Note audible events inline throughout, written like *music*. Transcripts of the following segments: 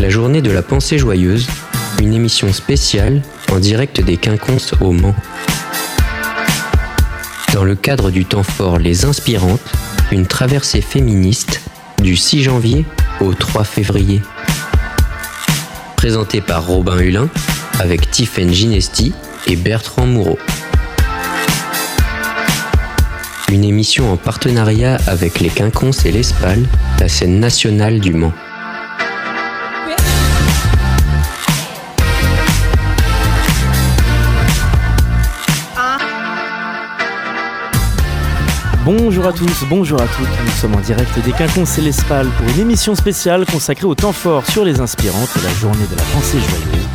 La journée de la pensée joyeuse, une émission spéciale en direct des Quinconces au Mans. Dans le cadre du temps fort Les Inspirantes, une traversée féministe du 6 janvier au 3 février. Présentée par Robin Hulin avec Tiffaine Ginesti et Bertrand Moureau. Une émission en partenariat avec les Quinconces et l'Espal, la scène nationale du Mans. Bonjour à tous, bonjour à toutes, nous sommes en direct des Quinconces et l'Espal pour une émission spéciale consacrée au temps fort sur les inspirantes et la journée de la pensée joyeuse.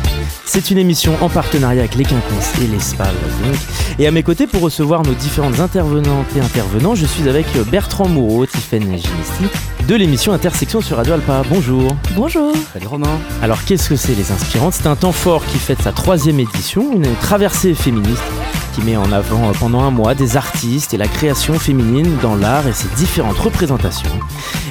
C'est une émission en partenariat avec les Quinconces et l'Espal donc. Et à mes côtés pour recevoir nos différentes intervenantes et intervenants, je suis avec Bertrand Moureau, Tiffaine Ginessi de l'émission Intersection sur Radio Alpa. Bonjour. Bonjour. Salut Romain. Alors qu'est-ce que c'est les inspirantes? C'est un temps fort qui fête sa troisième édition, une traversée féministe qui met en avant pendant un mois des artistes et la création féminine dans l'art et ses différentes représentations.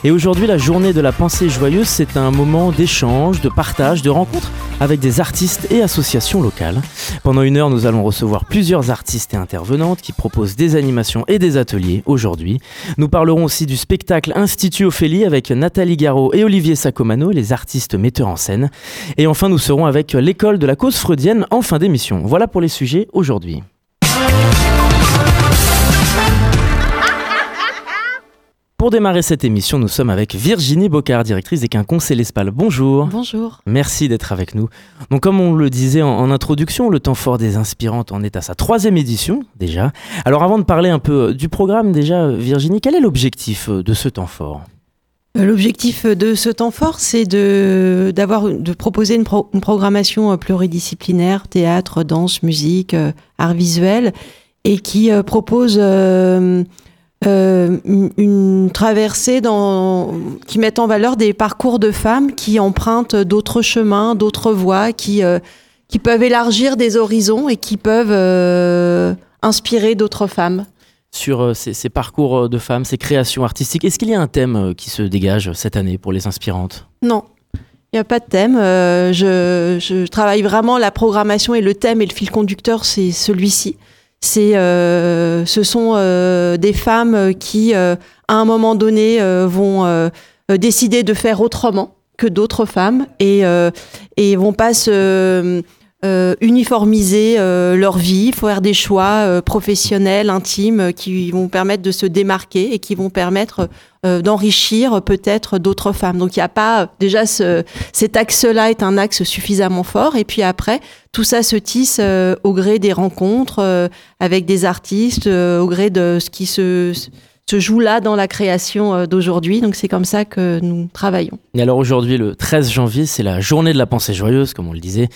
Et aujourd'hui, la journée de la pensée joyeuse, c'est un moment d'échange, de partage, de rencontre avec des artistes et associations locales. Pendant une heure, nous allons recevoir plusieurs artistes et intervenantes qui proposent des animations et des ateliers aujourd'hui. Nous parlerons aussi du spectacle Institut Ophélie avec Nathalie Garot et Olivier Sacomano, les artistes metteurs en scène. Et enfin, nous serons avec l'école de la cause freudienne en fin d'émission. Voilà pour les sujets aujourd'hui. Pour démarrer cette émission, nous sommes avec Virginie Bocard, directrice des Quinconces et l'Espal. Bonjour. Bonjour. Merci d'être avec nous. Donc, comme on le disait en, en, introduction, le temps fort des inspirantes en est à sa troisième édition déjà. Alors, avant de parler un peu du programme, déjà, Virginie, quel est l'objectif de ce temps fort? L'objectif de ce temps fort, c'est de, d'avoir, de proposer une, pro, une, programmation pluridisciplinaire, théâtre, danse, musique, euh, art visuel, et qui euh, propose euh, euh, une traversée dans, qui met en valeur des parcours de femmes qui empruntent d'autres chemins, d'autres voies, qui, euh, qui peuvent élargir des horizons et qui peuvent euh, inspirer d'autres femmes. Sur ces, ces, parcours de femmes, ces créations artistiques, est-ce qu'il y a un thème qui se dégage cette année pour les inspirantes? Non. Il n'y a pas de thème. je, travaille vraiment la programmation et le thème et le fil conducteur, c'est celui-ci c'est euh, ce sont euh, des femmes qui euh, à un moment donné vont décider de faire autrement que d'autres femmes et et vont pas se uniformiser leur vie, faire des choix professionnels, intimes, qui vont permettre de se démarquer et qui vont permettre d'enrichir peut-être d'autres femmes. Donc il n'y a pas déjà ce, cet axe-là est un axe suffisamment fort. Et puis après, tout ça se tisse euh, au gré des rencontres euh, avec des artistes, euh, au gré de ce qui se, se joue là dans la création d'aujourd'hui. Donc c'est comme ça que nous travaillons. Et alors aujourd'hui, le 13 janvier, c'est la journée de la pensée joyeuse, comme on le disait.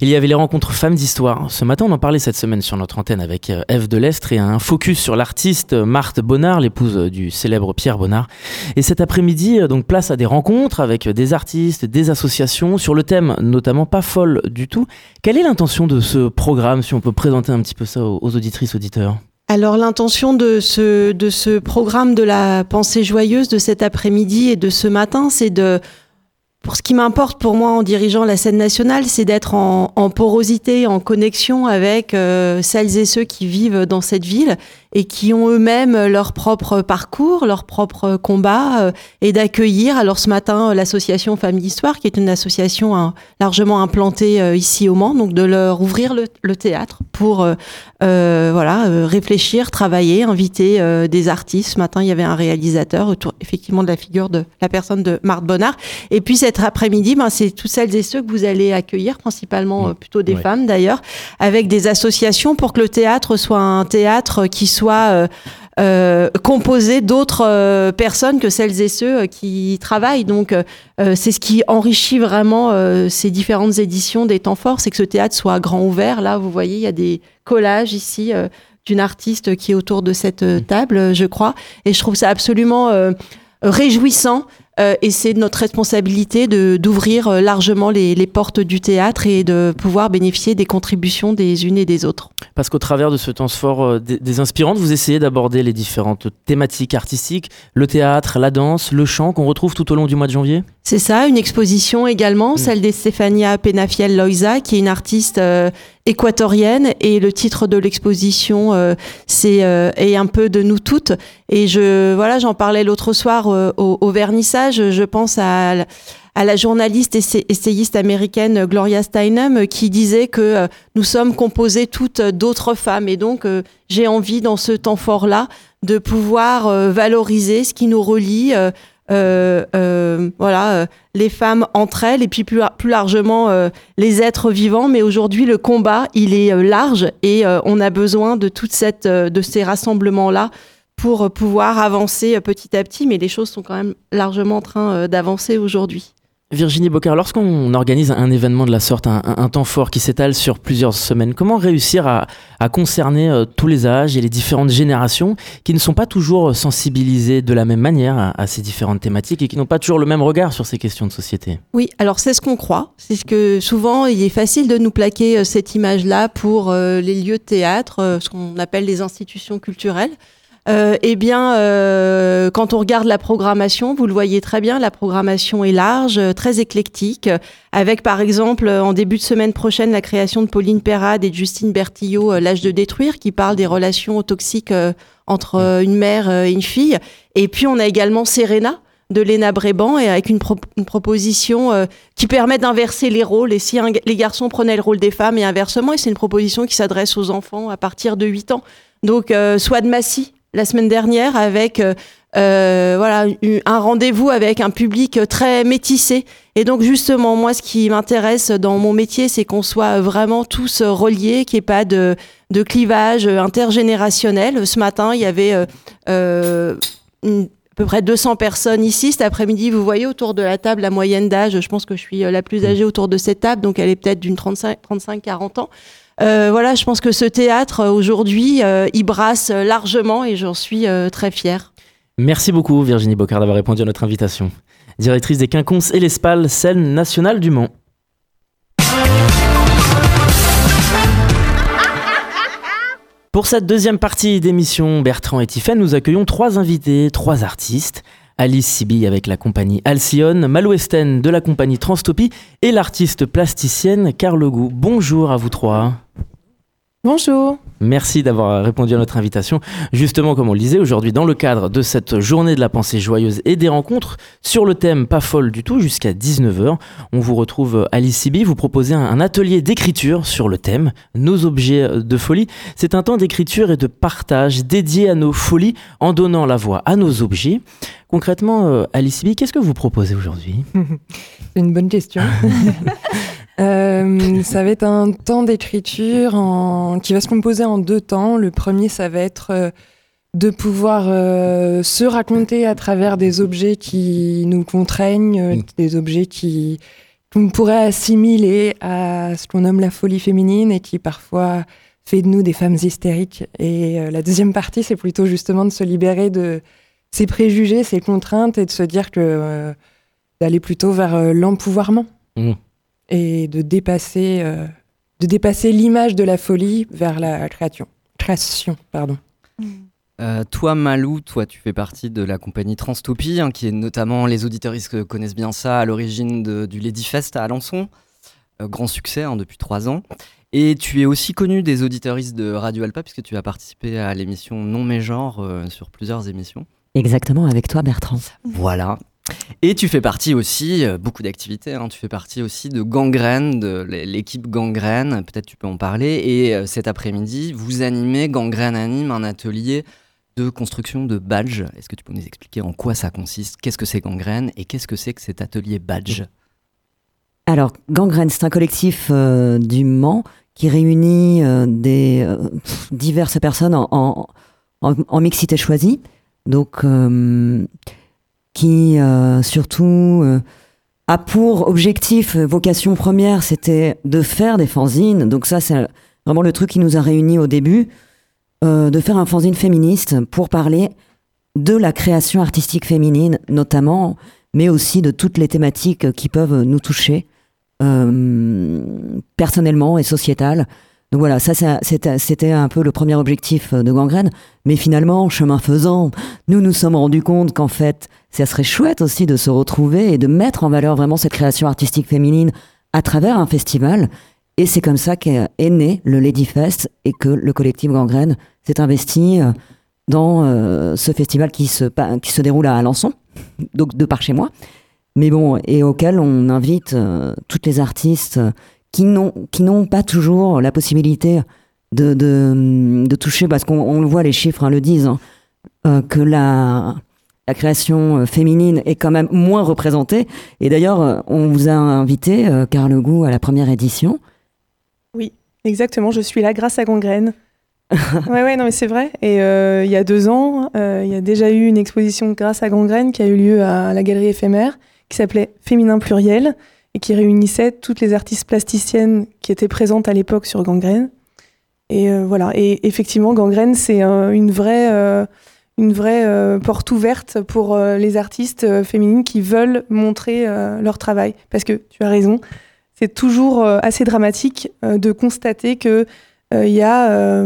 Il y avait les rencontres femmes d'histoire. Ce matin, on en parlait cette semaine sur notre antenne avec Eve Delestre et un focus sur l'artiste Marthe Bonnard, l'épouse du célèbre Pierre Bonnard. Et cet après-midi, donc place à des rencontres avec des artistes, des associations sur le thème notamment pas folle du tout. Quelle est l'intention de ce programme, si on peut présenter un petit peu ça aux auditrices, auditeurs? Alors l'intention de ce, de ce programme de la pensée joyeuse de cet après-midi et de ce matin, c'est de, pour ce qui m'importe pour moi en dirigeant la scène nationale, c'est d'être en, porosité, en connexion avec euh, celles et ceux qui vivent dans cette ville et qui ont eux-mêmes leur propre parcours, leur propre combat, euh, et d'accueillir. Alors ce matin, l'association Famille Histoire, qui est une association hein, largement implantée euh, ici au Mans, donc de leur ouvrir le, le théâtre pour euh, euh voilà réfléchir, travailler, inviter des artistes. Ce matin, il y avait un réalisateur autour effectivement de la figure de la personne de Marthe Bonnard. Et puis cet après-midi, ben, c'est toutes celles et ceux que vous allez accueillir, principalement mmh. plutôt des femmes d'ailleurs, avec des associations pour que le théâtre soit un théâtre qui soit euh, euh, composé d'autres euh, personnes que celles et ceux euh, qui travaillent. Donc, c'est ce qui enrichit vraiment ces différentes éditions des temps forts, c'est que ce théâtre soit grand ouvert. Là, vous voyez, il y a des collages ici d'une artiste qui est autour de cette table, je crois, et je trouve ça absolument réjouissant Euh, et c'est notre responsabilité de, d'ouvrir euh, largement les, les, portes du théâtre et de pouvoir bénéficier des contributions des unes et des autres. Parce qu'au travers de ce temps fort euh, des, des, inspirantes, vous essayez d'aborder les différentes thématiques artistiques, le théâtre, la danse, le chant qu'on retrouve tout au long du mois de janvier? C'est ça, une exposition également, mmh. celle de Stéphania Penafiel Loiza, qui est une artiste équatorienne et le titre de l'exposition euh, c'est euh, est un peu de nous toutes. Et je voilà j'en parlais l'autre soir euh, au, au, vernissage. Je pense à à la journaliste essayiste américaine Gloria Steinem qui disait que nous sommes composées toutes d'autres femmes. Et donc j'ai envie dans ce temps fort là de pouvoir valoriser ce qui nous relie euh, euh, voilà, euh, les femmes entre elles et puis plus, plus largement euh, les êtres vivants. Mais aujourd'hui, le combat, il est euh, large et on a besoin de toute cette, de ces rassemblements-là pour pouvoir avancer petit à petit. Mais les choses sont quand même largement en train d'avancer aujourd'hui. Virginie Bocard, lorsqu'on organise un événement de la sorte, un, temps fort qui s'étale sur plusieurs semaines, comment réussir à, concerner euh, tous les âges et les différentes générations qui ne sont pas toujours sensibilisées de la même manière à, ces différentes thématiques et qui n'ont pas toujours le même regard sur ces questions de société? Oui, alors c'est ce qu'on croit. C'est ce que souvent il est facile de nous plaquer euh, cette image-là pour euh, les lieux de théâtre, ce qu'on appelle les institutions culturelles. Euh, eh bien, euh, quand on regarde la programmation, vous le voyez très bien, la programmation est large, euh, très éclectique, avec par exemple en début de semaine prochaine la création de Pauline Perrade et de Justine Bertillot, euh, L'âge de détruire, qui parle des relations toxiques euh, entre euh, une mère et une fille. Et puis on a également Serena de Léna Bréban et avec une, pro une proposition euh, qui permet d'inverser les rôles. Et si un, les garçons prenaient le rôle des femmes et inversement et c'est une proposition qui s'adresse aux enfants à partir de 8 ans. Donc euh, Swad Massy la semaine dernière avec euh, euh, voilà un rendez-vous avec un public très métissé. Et donc justement moi ce qui m'intéresse dans mon métier c'est qu'on soit vraiment tous reliés qu'il n'y ait pas de, de clivage intergénérationnel. Ce matin il y avait euh, à peu près 200 personnes ici. Cet après-midi vous voyez autour de la table la moyenne d'âge. Je pense que je suis la plus âgée autour de cette table donc elle est peut-être d'une 35 35 40 ans euh, voilà, je pense que ce théâtre aujourd'hui, euh, il brasse largement et j'en suis euh, très fière. Merci beaucoup Virginie Bocard d'avoir répondu à notre invitation. Directrice des Quinconces et l'Espal, scène nationale du Mans. Pour cette deuxième partie d'émission Bertrand et Tiffen, nous accueillons trois invités, trois artistes. Alice Siby avec la compagnie Alcyone, Malou Esten de la compagnie Transtopie et l'artiste plasticienne Carl Gou. Bonjour à vous trois. Bonjour. Merci d'avoir répondu à notre invitation. Justement, comme on le disait, aujourd'hui, dans le cadre de cette journée de la pensée joyeuse et des rencontres, sur le thème pas folle du tout, jusqu'à 19h, on vous retrouve Alice Siby, vous proposez un atelier d'écriture sur le thème Nos objets de folie. C'est un temps d'écriture et de partage dédié à nos folies en donnant la voix à nos objets. Concrètement, Alice Siby, qu'est-ce que vous proposez aujourd'hui? C'est *laughs* une bonne question. *laughs* Euh, ça va être un temps d'écriture en... qui va se composer en deux temps. Le premier, ça va être euh, de pouvoir euh, se raconter à travers des objets qui nous contraignent, euh, des objets qui qu'on pourrait assimiler à ce qu'on nomme la folie féminine et qui parfois fait de nous des femmes hystériques. Et la deuxième partie, c'est plutôt justement de se libérer de ces préjugés, ces contraintes et de se dire que d'aller plutôt vers l'empouvoirment. Mmh. Et de dépasser, euh, de dépasser l'image de la folie vers la création. Création, pardon. Euh, toi, Malou, toi, tu fais partie de la compagnie Transtopie, hein, qui est notamment, les auditeuristes connaissent bien ça, à l'origine du Ladyfest à Alençon. Euh, grand succès hein, depuis trois ans. Et tu es aussi connu des auditeuristes de Radio Alpa, puisque tu as participé à l'émission Non Mais Genre euh, sur plusieurs émissions. Exactement, avec toi Bertrand. Voilà. Et tu fais partie aussi, euh, beaucoup d'activités, hein, tu fais partie aussi de Gangrène, de l'é- l'équipe Gangrène, peut-être tu peux en parler. Et euh, cet après-midi, vous animez, Gangrène anime un atelier de construction de badges. Est-ce que tu peux nous expliquer en quoi ça consiste? Qu'est-ce que c'est Gangrène Et qu'est-ce que c'est que cet atelier badge? Alors, Gangrène, c'est un collectif euh, du Mans qui réunit des diverses personnes en, en, mixité choisie. Donc, qui euh, surtout euh, a pour objectif, euh, vocation première, c'était de faire des fanzines. Donc ça, c'est vraiment le truc qui nous a réunis au début, euh, de faire un fanzine féministe pour parler de la création artistique féminine, notamment, mais aussi de toutes les thématiques qui peuvent nous toucher personnellement et sociétal. Donc voilà, ça, c'était un peu le premier objectif de Gangrène. Mais finalement, chemin faisant, nous nous sommes rendus compte qu'en fait, ça serait chouette aussi de se retrouver et de mettre en valeur vraiment cette création artistique féminine à travers un festival. Et c'est comme ça qu'est né le Lady Fest et que le collectif Gangrène s'est investi euh, dans euh, ce festival qui se, déroule à Alençon, donc de par chez moi. Mais bon, et auquel on invite euh, toutes les artistes qui n'ont pas toujours la possibilité de, de, toucher, parce qu'on le voit, les chiffres hein, le disent, hein, euh, que la, la création euh, féminine est quand même moins représentée. Et d'ailleurs, euh, on vous a invité, euh, Carl Gou, à la première édition. Oui, exactement, je suis là grâce à Gangrène. *laughs* ouais, ouais, non, mais c'est vrai. Et il y a deux ans, il y a déjà eu une exposition grâce à Gangrène qui a eu lieu à la galerie éphémère, qui s'appelait Féminin pluriel et qui réunissait toutes les artistes plasticiennes qui étaient présentes à l'époque sur Gangrène. Et euh, voilà. Et effectivement, Gangrène, c'est une vraie, euh, une vraie euh, porte ouverte pour les artistes féminines qui veulent montrer leur travail. Parce que tu as raison, c'est toujours assez dramatique de constater que il y a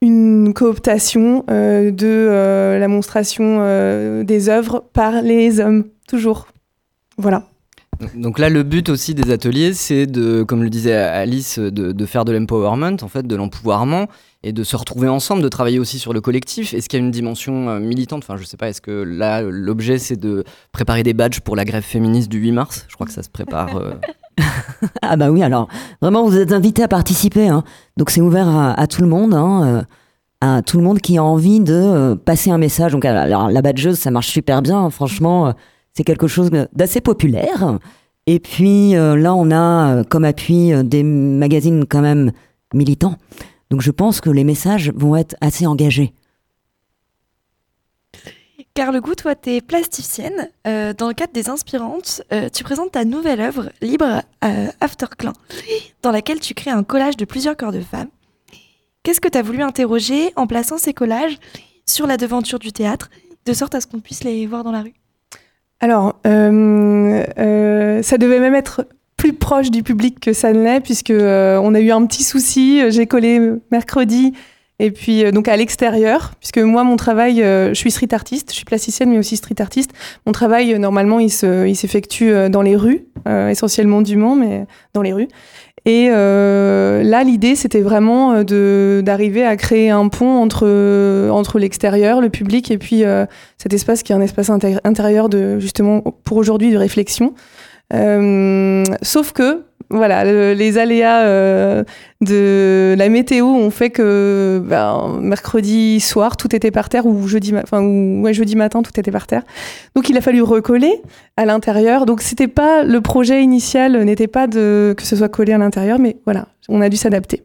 une cooptation de la monstration des œuvres par les hommes, toujours. Voilà. Donc là, le but aussi des ateliers, c'est de, comme le disait Alice, de, faire de l'empowerment, en fait, de l'empouvoirment, et de se retrouver ensemble, de travailler aussi sur le collectif. Est-ce qu'il y a une dimension euh, militante? Enfin, je sais pas, est-ce que là, l'objet, c'est de préparer des badges pour la grève féministe du 8 mars? Je crois que ça se prépare. Euh. *laughs* ah bah oui, alors, vraiment, vous êtes invités à participer. Hein. Donc c'est ouvert à, tout le monde. Hein, euh, à tout le monde qui a envie de passer un message. Donc alors, la badgeuse, ça marche super bien, hein, franchement c'est quelque chose d'assez populaire. Et puis euh, là, on a euh, comme appui euh, des magazines quand même militants. Donc je pense que les messages vont être assez engagés. Carle Gou, toi, tu es plasticienne. dans le cadre des Inspirantes, tu présentes ta nouvelle œuvre, Libre Afterclan, dans laquelle tu crées un collage de plusieurs corps de femmes. Qu'est-ce que tu as voulu interroger en plaçant ces collages sur la devanture du théâtre, de sorte à ce qu'on puisse les voir dans la rue? Alors, euh, euh, ça devait même être plus proche du public que ça ne l'est, puisque euh, on a eu un petit souci. J'ai collé mercredi, et puis donc à l'extérieur, puisque moi, mon travail, je suis street artiste, je suis plasticienne, mais aussi street artiste. Mon travail, normalement, il s'effectue dans les rues, essentiellement du Mans, mais dans les rues. Et euh, là, l'idée, c'était vraiment euh, d'arriver à créer un pont entre, entre l'extérieur, le public, et puis euh, cet espace qui est un espace intérieur de, justement, pour aujourd'hui, de réflexion. sauf que voilà, les aléas euh, de la météo ont fait que ben, mercredi soir, tout était par terre, ou jeudi, matin, tout était par terre. Donc il a fallu recoller à l'intérieur. Donc c'était pas le projet initial, n'était pas de que ce soit collé à l'intérieur, mais voilà, on a dû s'adapter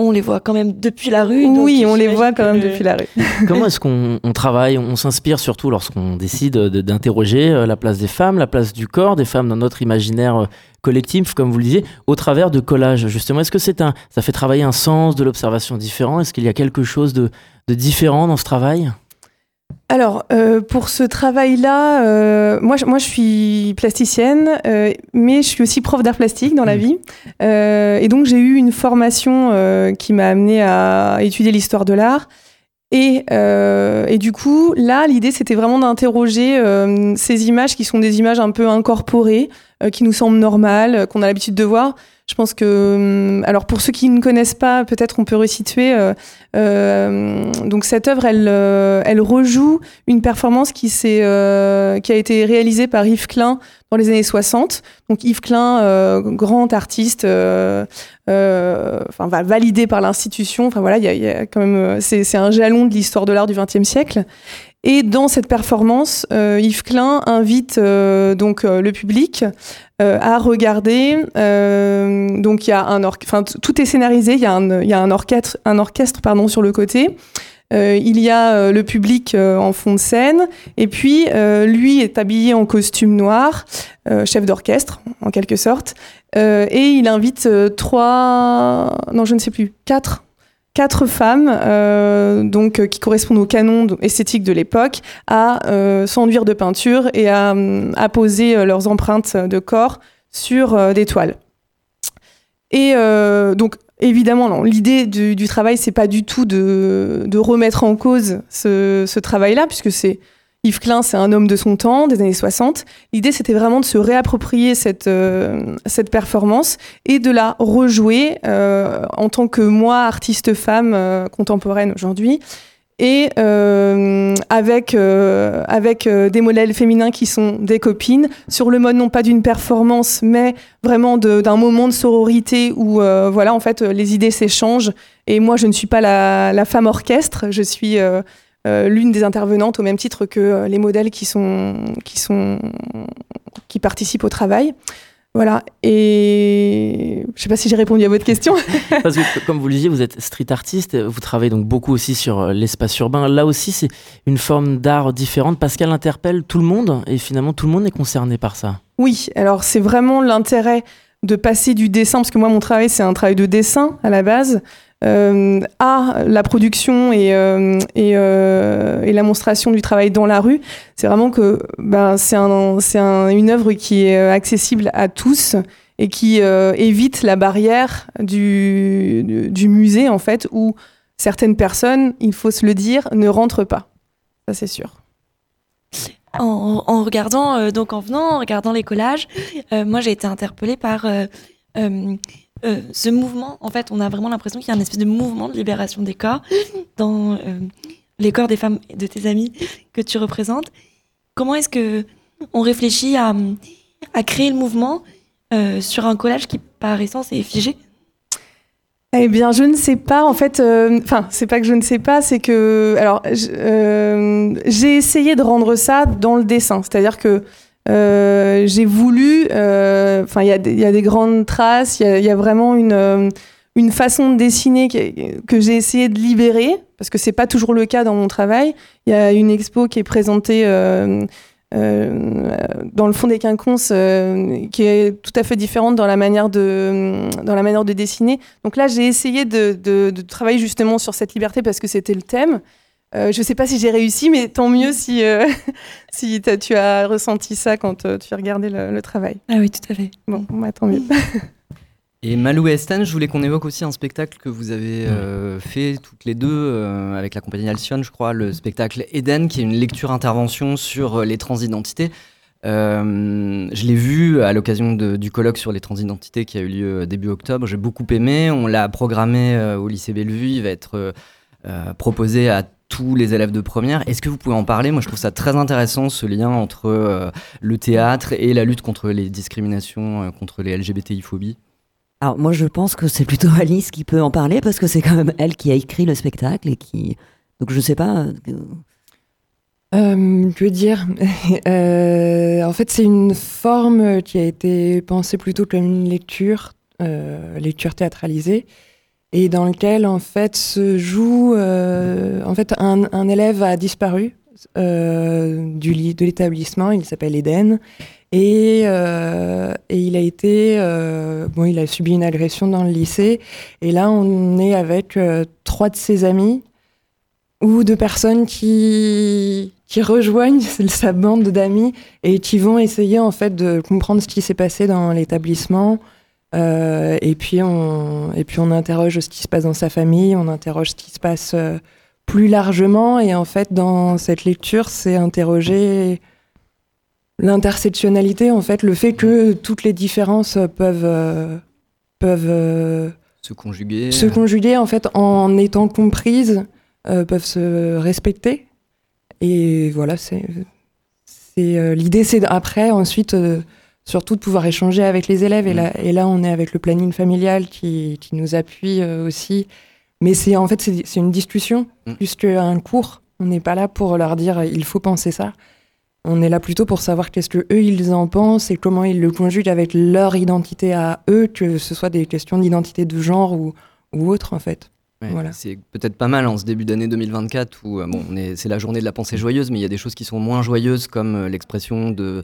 on les voit quand même depuis la rue. Oui, on les voit quand même depuis la rue. *laughs* Comment est-ce qu'on travaille On s'inspire surtout lorsqu'on décide d'interroger euh, la place des femmes, la place du corps des femmes dans notre imaginaire euh, collectif, comme vous le disiez, au travers de collages. Justement, est-ce que c'est un, ça fait travailler un sens de l'observation différent? Est-ce qu'il y a quelque chose de différent dans ce travail? Alors, euh, pour ce travail-là, euh, moi, moi, je suis plasticienne, euh, mais je suis aussi prof d'art plastique dans la mmh. vie. et donc, j'ai eu une formation qui m'a amenée à étudier l'histoire de l'art. Et, et, du coup, là, l'idée, c'était vraiment d'interroger ces images qui sont des images un peu incorporées, qui nous semblent normales, qu'on a l'habitude de voir. Je pense que, hum, alors pour ceux qui ne connaissent pas, peut-être on peut resituer. Euh, euh, donc cette œuvre, elle, euh, rejoue une performance qui, a été réalisée par Yves Klein dans les années 60. Donc Yves Klein, grand artiste, enfin validé par l'institution. Enfin voilà, c'est un jalon de l'histoire de l'art du XXe siècle. Et dans cette performance, Yves Klein invite donc le public euh, à regarder. Euh, donc tout est scénarisé. Il y a un, y a un orchestre, un orchestre pardon sur le côté. Euh, il y a le public en fond de scène, et puis lui est habillé en costume noir, chef d'orchestre en quelque sorte, et il invite trois, non je ne sais plus, quatre quatre femmes, donc qui correspondent au canon esthétique de l'époque, à s'enduire de peinture et à, poser leurs empreintes de corps sur des toiles. Et donc Évidemment, l'idée du, travail, c'est pas du tout de, remettre en cause ce travail-là, puisque c'est Yves Klein, c'est un homme de son temps, des années 60. L'idée, c'était vraiment de se réapproprier cette, euh, performance et de la rejouer euh, en tant que moi, artiste femme euh, contemporaine aujourd'hui, et avec, avec des modèles féminins qui sont des copines, sur le mode non pas d'une performance, mais vraiment d'un moment de sororité où voilà, en fait, les idées s'échangent. Et moi, je ne suis pas la femme orchestre, je suis l'une des intervenantes au même titre que les modèles qui, sont, qui, sont, qui participent au travail. Voilà, et je sais pas si j'ai répondu à votre question. *laughs* Parce que, comme vous le disiez, vous êtes street artiste, vous travaillez donc beaucoup aussi sur euh, l'espace urbain. Là aussi, c'est une forme d'art différente parce qu'elle interpelle tout le monde et finalement tout le monde est concerné par ça. Oui, alors c'est vraiment l'intérêt de passer du dessin, parce que moi mon travail c'est un travail de dessin à la base, euh, à la production et, euh, euh, la monstration du travail dans la rue, c'est vraiment que ben, c'est un, un, une œuvre qui est accessible à tous et qui évite la barrière du, musée, en fait, où certaines personnes, il faut se le dire, ne rentrent pas. Ça, c'est sûr. En, regardant, donc en venant, en regardant les collages, moi j'ai été interpellée par euh, ce mouvement, en fait, on a vraiment l'impression qu'il y a un espèce de mouvement de libération des corps *laughs* dans euh, les corps des femmes de tes amis que tu représentes. Comment est-ce que on réfléchit à, à créer le mouvement euh, sur un collage qui, par essence, est figé? Eh bien, je ne sais pas. En fait, enfin, c'est pas que je ne sais pas, c'est que, alors, j'ai essayé de rendre ça dans le dessin, c'est-à-dire que euh, j'ai voulu, euh, enfin, il y, a des grandes traces, il y, a vraiment une, euh, une façon de dessiner que, j'ai essayé de libérer, parce que c'est pas toujours le cas dans mon travail. Il y a une expo qui est présentée dans le fond des quinconces, qui est tout à fait différente dans la manière de, dans la manière de dessiner. Donc là, j'ai essayé de, travailler justement sur cette liberté parce que c'était le thème. Euh, je ne sais pas si j'ai réussi, mais tant mieux si, euh, *laughs* si tu as ressenti ça quand euh, tu as regardé le, travail. Ah oui, tout à fait. Bon, bah, tant mieux. *laughs* *laughs* Et Malou et Estelle, je voulais qu'on évoque aussi un spectacle que vous avez fait toutes les deux avec la compagnie Alcyon, je crois, le spectacle Eden, qui est une lecture-intervention sur les transidentités. je l'ai vu à l'occasion du colloque sur les transidentités qui a eu lieu début octobre. J'ai beaucoup aimé. On l'a programmé au lycée Bellevue. Il va être proposé à tous les élèves de première. Est-ce que vous pouvez en parler? Moi, je trouve ça très intéressant, ce lien entre euh, le théâtre et la lutte contre les discriminations, euh, contre les LGBTI-phobies. Alors, moi, je pense que c'est plutôt *laughs* Alice qui peut en parler, parce que c'est quand même elle qui a écrit le spectacle et qui... Donc, je sais pas... Euh, je veux dire, *laughs* en fait, c'est une forme qui a été pensée plutôt comme une lecture, lecture théâtralisée, et dans lequel en fait se joue euh, en fait un, élève a disparu euh, du lit de l'établissement. Il s'appelle Eden. Et, euh, et, il a été bon il a subi une agression dans le lycée. Et là on est avec trois de ses amis ou de personnes qui qui rejoignent *laughs* sa bande d'amis et qui vont essayer en fait de comprendre ce qui s'est passé dans l'établissement euh, et, puis on, et puis on interroge ce qui se passe dans sa famille, on interroge ce qui se passe euh, plus largement. Et en fait, dans cette lecture, c'est interroger l'intersectionnalité, en fait, le fait que toutes les différences peuvent, euh, peuvent se conjuguer. Se conjuguer, en fait, en étant comprises, peuvent se respecter. Et voilà, c'est. L'idée, c'est après, ensuite surtout de pouvoir échanger avec les élèves. Et, là, et là, on est avec le planning familial qui, qui nous appuie euh, aussi. Mais c'est en fait, c'est une discussion mm. plus qu'un cours. On n'est pas là pour leur dire il faut penser ça. On est là plutôt pour savoir qu'est-ce que eux ils en pensent et comment ils le conjuguent avec leur identité à eux, que ce soit des questions d'identité de genre ou, ou autre en fait. voilà. C'est peut-être pas mal en ce début d'année 2024 où euh, bon, c'est la journée de la pensée joyeuse, mais il y a des choses qui sont moins joyeuses comme euh, l'expression de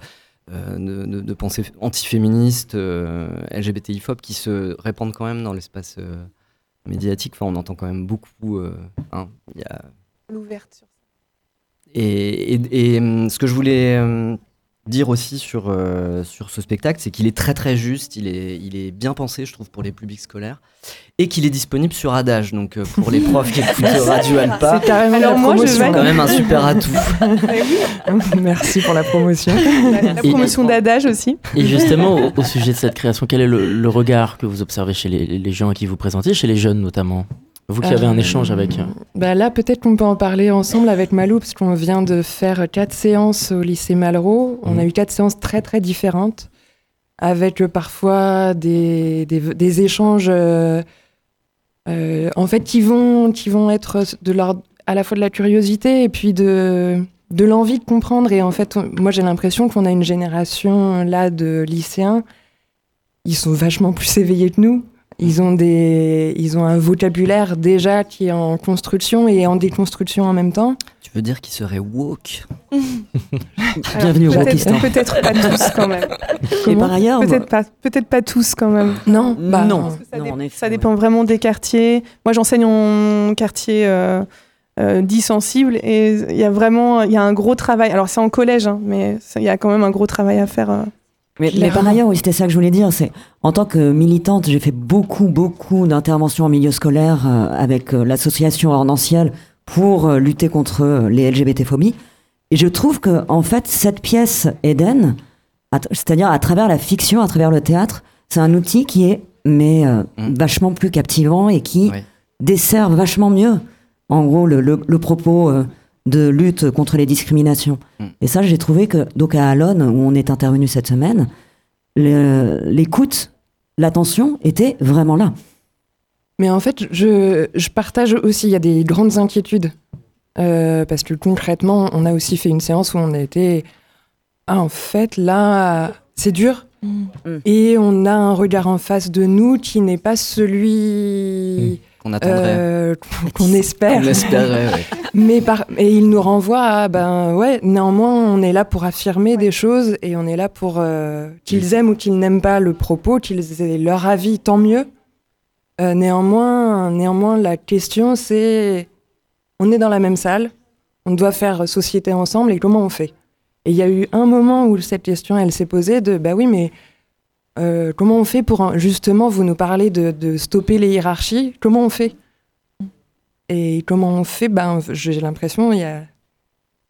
euh, de, de, pensée antiféministe, euh, LGBTI-phobe qui se répandent quand même dans l'espace euh, médiatique. Enfin, on entend quand même beaucoup. hein, il y a L'ouverture. et, et- et, hum, ce que je voulais hum, dire aussi sur, euh, sur ce spectacle, c'est qu'il est très très juste, il est, il est bien pensé, je trouve, pour les publics scolaires, et qu'il est disponible sur Adage. Donc euh, pour les profs qui *laughs* écoutent Radio Alpa, C'est carrément Alors la moi, je promotion. quand même un super atout. *laughs* Merci pour la promotion. La, promotion d'adage aussi. Et justement, au, au sujet de cette création, quel est le, le regard que vous observez chez les, les gens à qui vous présentez, chez les jeunes notamment? Vous qui avez un échange avec. euh, Bah là, peut-être qu'on peut en parler ensemble avec Malou, parce qu'on vient de faire quatre séances au lycée Malraux. On a eu quatre séances très très différentes, avec parfois des, des, des échanges, euh, euh, en fait, qui vont, qui vont être de à la fois de la curiosité et puis de, de l'envie de comprendre. Et en fait, on- moi, j'ai l'impression qu'on a une génération là de lycéens, ils sont vachement plus *laughs* éveillés que nous. Ils ont, des, ils ont un vocabulaire déjà qui est en construction et en déconstruction en même temps. Tu veux dire qu'il serait woke *laughs* Bienvenue au Wokistan. Peut-être pas tous quand même. Et par ailleurs, Peut-être pas, peut-être pas tous quand même. Non, bah, non, Ça, non, dé- en effet, ça ouais. dépend vraiment des quartiers. Moi, j'enseigne en quartier euh, euh, dit sensible et il y a vraiment il y a un gros travail. Alors, c'est en collège, hein, mais il y a quand même un gros travail à faire. euh. Mais, par ailleurs, oui, c'était ça que je voulais dire. C'est en tant que militante, j'ai fait beaucoup, beaucoup d'interventions en milieu scolaire euh, avec euh, l'association Ornanciel pour euh, lutter contre euh, les LGBT-phobies. Et je trouve que, en fait, cette pièce Eden, c'est-à-dire à travers la fiction, à travers le théâtre, c'est un outil qui est mais euh, Mm. vachement plus captivant et qui Ouais. dessert vachement mieux, en gros, le, le- le propos euh, de lutte contre les discriminations. Mm. Et ça, j'ai trouvé que, donc à Alonne, où on est intervenu cette semaine, l'écoute, l'attention était vraiment là. Mais en fait, je, je partage aussi, il y a des grandes inquiétudes. Euh, parce que concrètement, on a aussi fait une séance où on a été. Ah, en fait, là, c'est dur. Mm. Et on a un regard en face de nous qui n'est pas celui Qu'on attendrait. euh, qu'on espère. On espérait, ouais. *laughs* Mais par... Et il nous renvoie à, ben ouais, néanmoins, on est là pour affirmer des choses et on est là pour euh, qu'ils aiment ou qu'ils n'aiment pas le propos, qu'ils aient leur avis, tant mieux. Euh, néanmoins, néanmoins, la question c'est, on est dans la même salle, on doit faire société ensemble et comment on fait? Et il y a eu un moment où cette question, elle s'est posée de, bah oui, mais euh, comment on fait pour justement, vous nous parlez de, stopper les hiérarchies, comment on fait? Et comment on fait? Ben, J'ai l'impression il y a,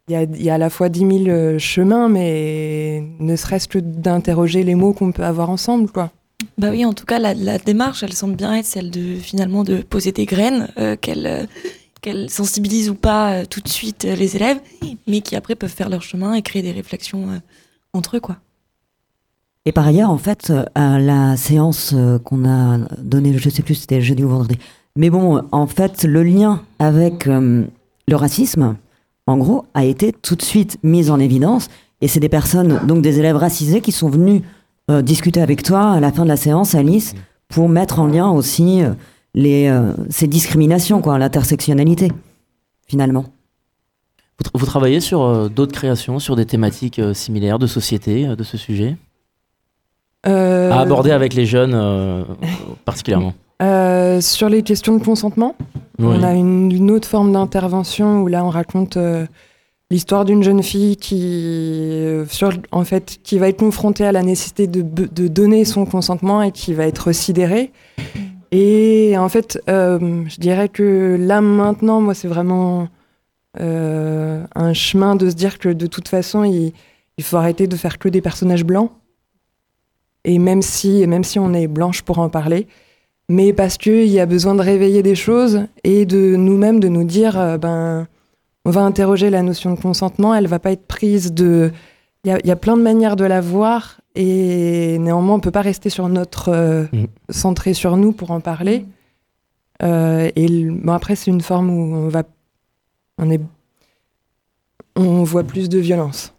y, a, y a à la fois 10 000 euh, chemins, mais ne serait-ce que d'interroger les mots qu'on peut avoir ensemble. quoi. Bah oui, en tout cas, la, démarche, elle semble bien être celle de finalement de poser des graines, euh, qu'elles euh, qu'elles sensibilisent ou pas tout de suite les élèves, mais qui après peuvent faire leur chemin et créer des réflexions entre eux, quoi. Et par ailleurs, en fait, euh, la séance euh, qu'on a donnée, je sais plus, c'était jeudi ou vendredi. Mais bon, en fait, le lien avec euh, le racisme, en gros, a été tout de suite mis en évidence. Et c'est des personnes, donc des élèves racisés, qui sont venus discuter avec toi à la fin de la séance, Alice, pour mettre en lien aussi ces discriminations, quoi, l'intersectionnalité, finalement. Vous, tra- vous travaillez sur d'autres créations, sur des thématiques similaires de société, de ce sujet? À aborder avec les jeunes euh, particulièrement. euh, sur les questions de consentement, Oui. on a une, une autre forme d'intervention où là on raconte euh, l'histoire d'une jeune fille qui, euh, sur, en fait, qui va être confrontée à la nécessité de, de donner son consentement et qui va être sidérée. Et en fait, euh, je dirais que là maintenant, moi, c'est vraiment euh, un chemin de se dire que de toute façon, il, il faut arrêter de faire que des personnages blancs. Et même si, même si on est blanche pour en parler, mais parce qu'il y a besoin de réveiller des choses et de nous-mêmes de nous dire, euh, ben, on va interroger la notion de consentement, elle va pas être prise de... Il y a, il y a plein de manières de la voir et néanmoins on peut pas rester sur notre... euh, Mm. centré sur nous pour en parler. Euh, et bon, après c'est une forme où on va... On est... On voit plus de violence.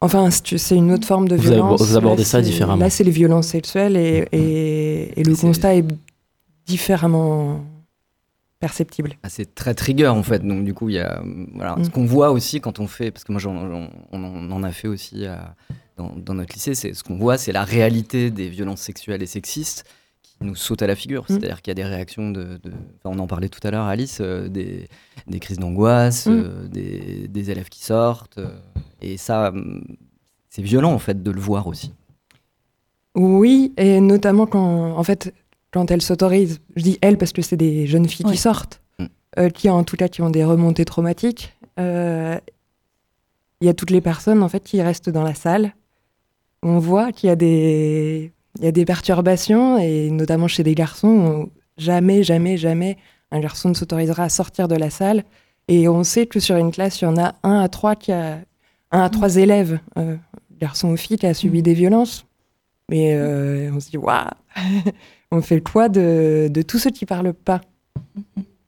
Enfin, c'est une autre forme de Vous violence. vous abordez Là, ça différemment. Là, c'est les violences sexuelles et, et, et le constat est différemment perceptible. Ah, c'est très trigger en fait. Donc du coup, il y a euh, voilà, Mm. ce qu'on voit aussi quand on fait, parce que moi on, en- on en a fait aussi à- dans, dans notre lycée, c'est ce qu'on voit, c'est la réalité des violences sexuelles et sexistes nous saute à la figure. Mm. C'est-à-dire qu'il y a des réactions de. de- enfin, on en parlait tout à l'heure, Alice, euh, des, des crises d'angoisse, Mm. euh, des, des élèves qui sortent. euh, et ça, hum, c'est violent en fait de le voir aussi. Oui, et notamment quand, en fait, quand elles s'autorisent, je dis elles parce que c'est des jeunes filles qui sortent, Mm. qui en tout cas qui ont des remontées traumatiques. Il y a toutes les personnes en fait qui restent dans la salle. On voit qu'il y a des, il y a des perturbations et notamment chez des garçons, où jamais, jamais, jamais un garçon ne s'autorisera à sortir de la salle. Et on sait que sur une classe, il y en a un à trois qui a, un à trois élèves, euh, garçons ou filles, qui a subi des violences. Mais euh, on se dit, waouh, *laughs* on fait quoi de, de tous ceux qui parlent pas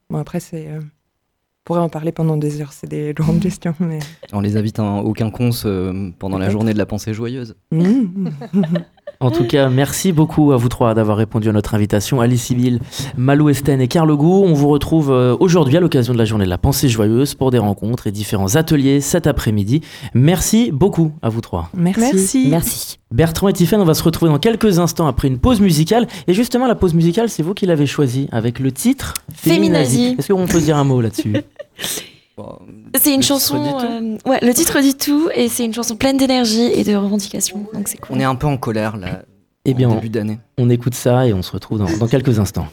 Bon, après, c'est. euh, on pourrait en parler pendant des heures, c'est des grandes questions. Mais... On les invite à un- au quinconce euh, pendant la journée de la pensée joyeuse. Mmh. *laughs* En tout cas, merci beaucoup à vous trois d'avoir répondu à notre invitation. Alice Sibyl, Malou Esten et Carlo Gou. On vous retrouve euh, aujourd'hui à l'occasion de la journée de la pensée joyeuse pour des rencontres et différents ateliers cet après-midi. Merci beaucoup à vous trois. Merci. Merci. Merci. Bertrand et Tiffen, on va se retrouver dans quelques instants après une pause musicale. Et justement, la pause musicale, c'est vous qui l'avez choisie avec le titre Féminazie. Est-ce qu'on peut dire un mot là-dessus? *laughs* Bon, C'est une chanson. euh, ouais, le titre dit tout et c'est une chanson pleine d'énergie et de revendication. Donc c'est cool. on est un peu en colère là. Eh bien, début d'année. on écoute ça et on se retrouve dans, dans quelques instants.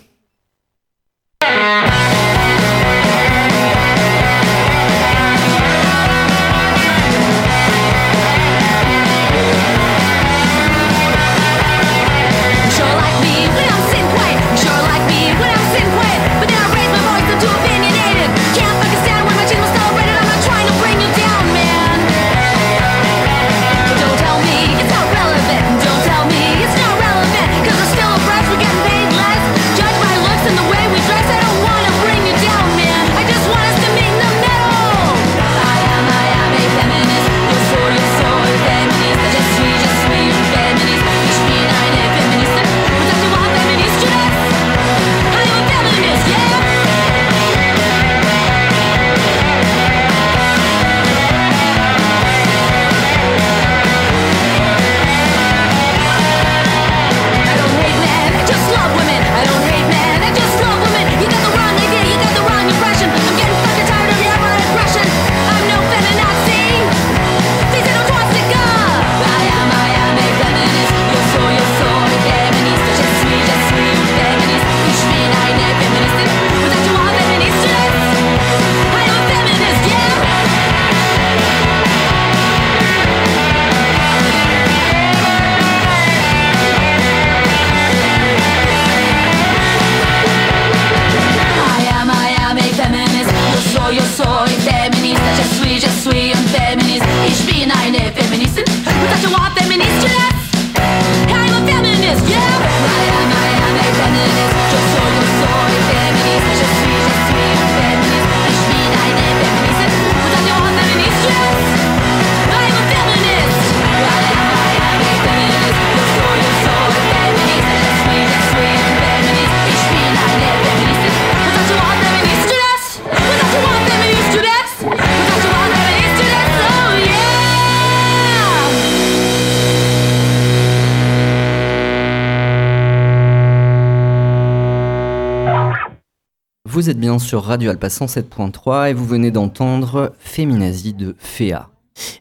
Sur Radio Alpa 107.3 et vous venez d'entendre Féminazie de Féa.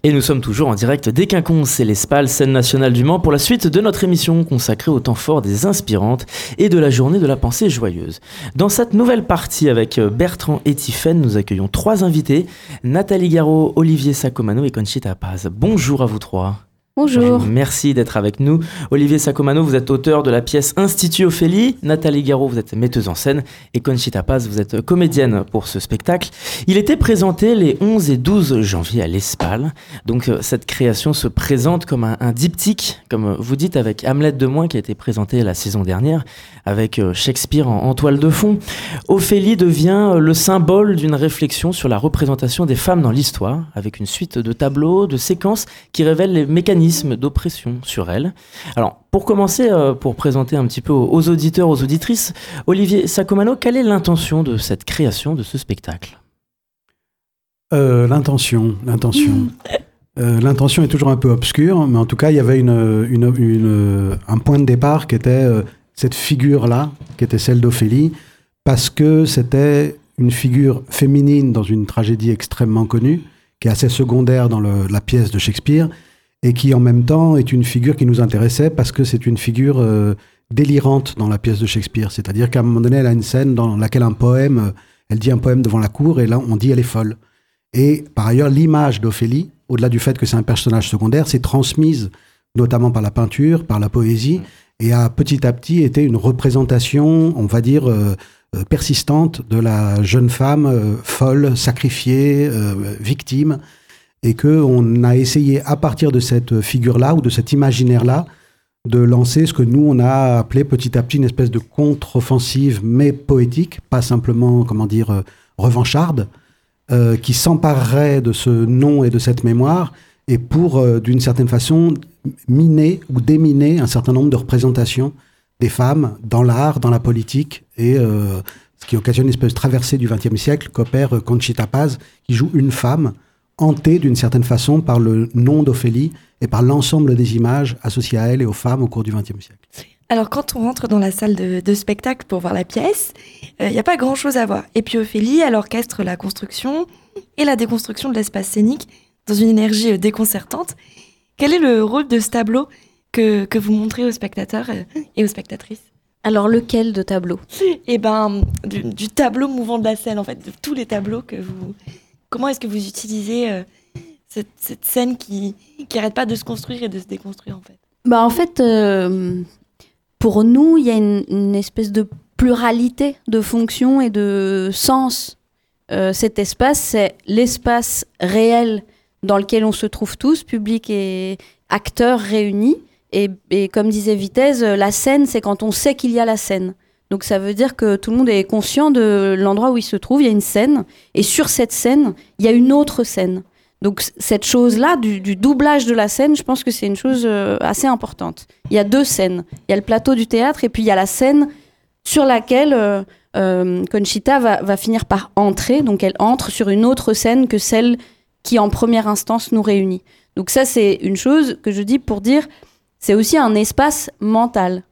Et nous sommes toujours en direct des Quinconces et l'Espal, scène nationale du Mans, pour la suite de notre émission consacrée au temps fort des inspirantes et de la journée de la pensée joyeuse. Dans cette nouvelle partie avec euh, Bertrand et Tiffaine, nous accueillons trois invités, Nathalie Garot, Olivier Sacomano et Conchita Paz. Bonjour à vous trois. Bonjour. Merci d'être avec nous. Olivier Sacomano, vous êtes auteur de la pièce Institut Ophélie. Nathalie Garot, vous êtes metteuse en scène. Et Conchita Paz, vous êtes comédienne pour ce spectacle. Il était présenté les 11 et 12 janvier à l'Espal. Donc euh, cette création se présente comme un, diptyque, comme vous dites, avec Hamlet de Moins qui a été présenté la saison dernière, avec euh, Shakespeare en, en toile de fond. Ophélie devient euh, le symbole d'une réflexion sur la représentation des femmes dans l'histoire, avec une suite de tableaux, de séquences qui révèlent les mécanismes d'oppression sur elles. Alors, pour commencer, euh, pour présenter un petit peu aux, auditeurs, aux auditrices, Olivier Sacomano, quelle est l'intention de cette création de ce spectacle? Euh, l'intention, l'intention. Euh, l'intention est toujours un peu obscure, mais en tout cas, il y avait une, une- une- un point de départ qui était cette figure-là, qui était celle d'Ophélie, parce que c'était une figure féminine dans une tragédie extrêmement connue, qui est assez secondaire dans le- la pièce de Shakespeare, et qui en même temps est une figure qui nous intéressait parce que c'est une figure euh, délirante dans la pièce de Shakespeare. C'est-à-dire qu'à un moment donné, elle a une scène dans laquelle un poème, euh, elle dit un poème devant la cour, et là on dit elle est folle. Et par ailleurs, l'image d'Ophélie, au-delà du fait que c'est un personnage secondaire, c'est transmise notamment par la peinture, par la poésie, et a petit à petit été une représentation, on va dire, euh, persistante de la jeune femme euh, folle, sacrifiée, victime, et que on a essayé à partir de cette figure-là ou de cet imaginaire-là de lancer ce que nous on a appelé petit à petit une espèce de contre-offensive mais poétique, pas simplement comment dire euh, revancharde, euh, qui s'emparerait de ce nom et de cette mémoire et pour euh, d'une certaine façon miner ou déminer un certain nombre de représentations des femmes dans l'art, dans la politique et ce qui occasionne une espèce de traversée du XXe siècle qu'opère Conchita Paz qui joue une femme hantée d'une certaine façon par le nom d'Ophélie et par l'ensemble des images associées à elle et aux femmes au cours du XXe siècle. Alors, quand on rentre dans la salle de, de spectacle pour voir la pièce, il n'y a pas grand-chose à voir. Et puis Ophélie, elle orchestre la construction et la déconstruction de l'espace scénique dans une énergie euh, déconcertante. Quel est le rôle de ce tableau que, que vous montrez aux spectateurs euh, et aux spectatrices? Alors lequel de tableau Eh ben, du, du tableau mouvant de la scène, en fait, de tous les tableaux que vous... Comment est-ce que vous utilisez euh, cette, scène qui qui arrête pas de se construire et de se déconstruire, en fait? Bah en fait, euh, pour nous, il y a une, espèce de pluralité de fonctions et de sens. Euh, cet espace, c'est l'espace réel dans lequel on se trouve tous, public et acteurs réunis. Et, et comme disait Vitesse, la scène, c'est quand on sait qu'il y a la scène. Donc ça veut dire que tout le monde est conscient de l'endroit où il se trouve, il y a une scène, et sur cette scène, il y a une autre scène. Donc cette chose-là, du, doublage de la scène, je pense que c'est une chose euh, assez importante. Il y a deux scènes. Il y a le plateau du théâtre et puis il y a la scène sur laquelle euh, euh, Conchita va finir par entrer. Donc elle entre sur une autre scène que celle qui en première instance nous réunit. Donc ça c'est une chose que je dis pour dire, c'est aussi un espace mental.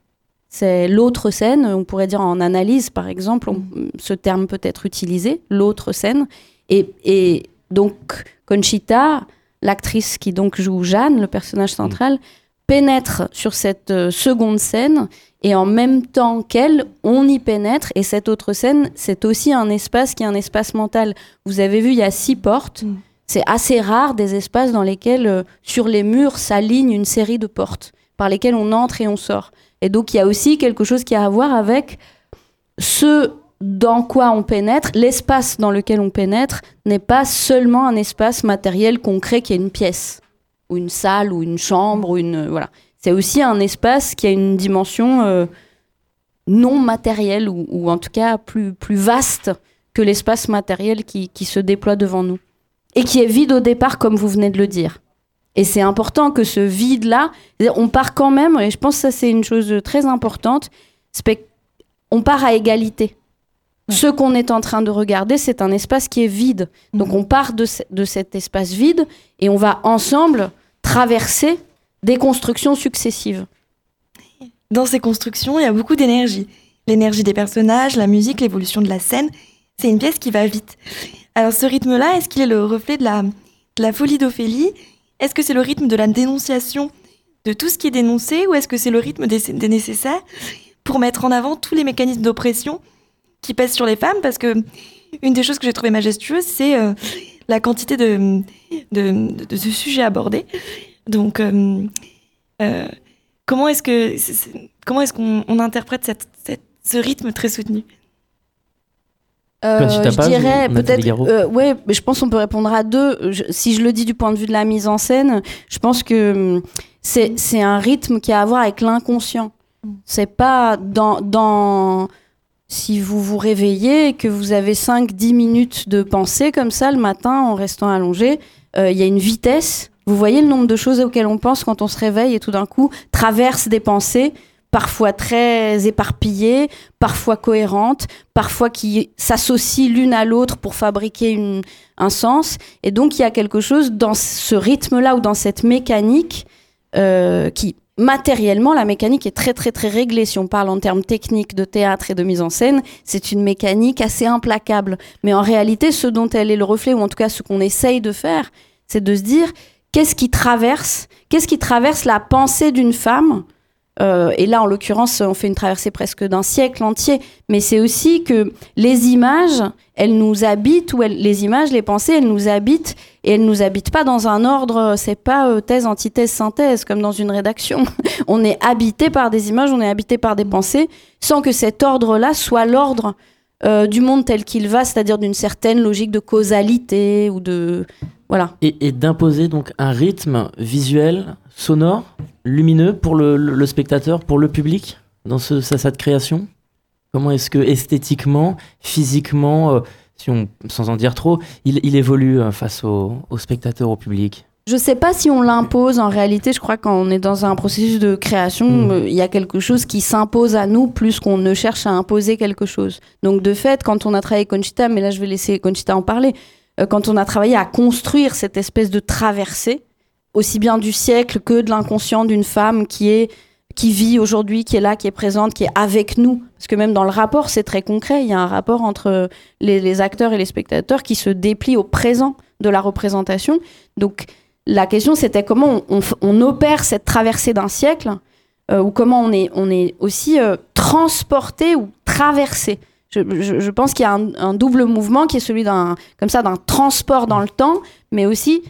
C'est l'autre scène, on pourrait dire en analyse par exemple, on- ce terme peut être utilisé, l'autre scène. Et, et donc Conchita, l'actrice qui donc joue Jeanne, le personnage central, pénètre sur cette euh, seconde scène et en même temps qu'elle, on y pénètre et cette autre scène, c'est aussi un espace qui est un espace mental. Vous avez vu, il y a six portes. Mm. C'est assez rare des espaces dans lesquels euh, sur les murs s'aligne une série de portes par lesquelles on entre et on sort. Et donc il y a aussi quelque chose qui a à voir avec ce dans quoi on pénètre, l'espace dans lequel on pénètre n'est pas seulement un espace matériel concret qui est une pièce ou une salle ou une chambre ou une voilà. C'est aussi un espace qui a une dimension euh, non matérielle ou, ou en tout cas plus plus vaste que l'espace matériel qui, qui se déploie devant nous et qui est vide au départ comme vous venez de le dire. Et c'est important que ce vide-là, on part quand même, et je pense que ça c'est une chose très importante, on part à égalité. Ce qu'on est en train de regarder, c'est un espace qui est vide. Donc on part de, ce- de cet espace vide et on va ensemble traverser des constructions successives. Dans ces constructions, il y a beaucoup d'énergie. L'énergie des personnages, la musique, l'évolution de la scène. C'est une pièce qui va vite. Alors ce rythme-là, est-ce qu'il est le reflet de la, de la folie d'Ophélie? Est-ce que c'est le rythme de la dénonciation de tout ce qui est dénoncé ou est-ce que c'est le rythme des, nécessaires pour mettre en avant tous les mécanismes d'oppression qui pèsent sur les femmes? Parce que une des choses que j'ai trouvé majestueuse, c'est euh, la quantité de, de, de, de ce sujet abordé. Donc, euh, euh, comment est-ce que comment est-ce qu'on on interprète ce rythme très soutenu? Euh, je dirais peut-être. Euh, ouais, mais je pense qu'on peut répondre à deux. Je- si je le dis du point de vue de la mise en scène, je pense que hum, c'est c'est un rythme qui a à voir avec l'inconscient. C'est pas dans dans si vous vous réveillez et que vous avez 5-10 minutes de pensée comme ça le matin en restant allongé, euh, il y a une vitesse. Vous voyez le nombre de choses auxquelles on pense quand on se réveille et tout d'un coup traverse des pensées, parfois très éparpillées, parfois cohérentes, parfois qui s'associent l'une à l'autre pour fabriquer un sens. Et donc il y a quelque chose dans ce rythme-là ou dans cette mécanique euh, qui matériellement, la mécanique est très très très réglée. Si on parle en termes techniques de théâtre et de mise en scène, c'est une mécanique assez implacable. Mais en réalité, ce dont elle est le reflet, ou en tout cas ce qu'on essaye de faire, c'est de se dire qu'est-ce qui traverse, qu'est-ce qui traverse la pensée d'une femme euh, et là, en l'occurrence, on fait une traversée presque d'un siècle entier. Mais c'est aussi que les images, elles nous habitent, ou les images, les pensées, elles nous habitent, et elles nous habitent pas dans un ordre. C'est pas euh, thèse, antithèse, synthèse, comme dans une rédaction. *laughs* on est habité par des images, on est habité par des pensées, sans que cet ordre-là soit l'ordre euh, du monde tel qu'il va, c'est-à-dire d'une certaine logique de causalité ou de voilà. Et, et d'imposer donc un rythme visuel, sonore, lumineux pour le, le- le spectateur, pour le public, dans ce, sa, cette création? Comment est-ce que esthétiquement, physiquement, euh, si on, sans en dire trop, il, il évolue euh, face au, au spectateur, au public? Je sais pas si on l'impose en réalité. Je crois qu'on est dans un processus de création. Mm. euh, Il y a quelque chose qui s'impose à nous plus qu'on ne cherche à imposer quelque chose. Donc de fait, quand on a travaillé Conchita, mais là je vais laisser Conchita en parler, euh, quand on a travaillé à construire cette espèce de traversée, aussi bien du siècle que de l'inconscient d'une femme qui est qui vit aujourd'hui, qui est là, qui est présente, qui est avec nous. Parce que même dans le rapport, c'est très concret. Il y a un rapport entre les, acteurs et les spectateurs qui se déplie au présent de la représentation. Donc la question, c'était comment on, opère cette traversée d'un siècle, euh, ou comment on est, on est aussi euh, transporté ou traversé. Je, pense qu'il y a un, un double mouvement qui est celui d'un transport dans le temps, mais aussi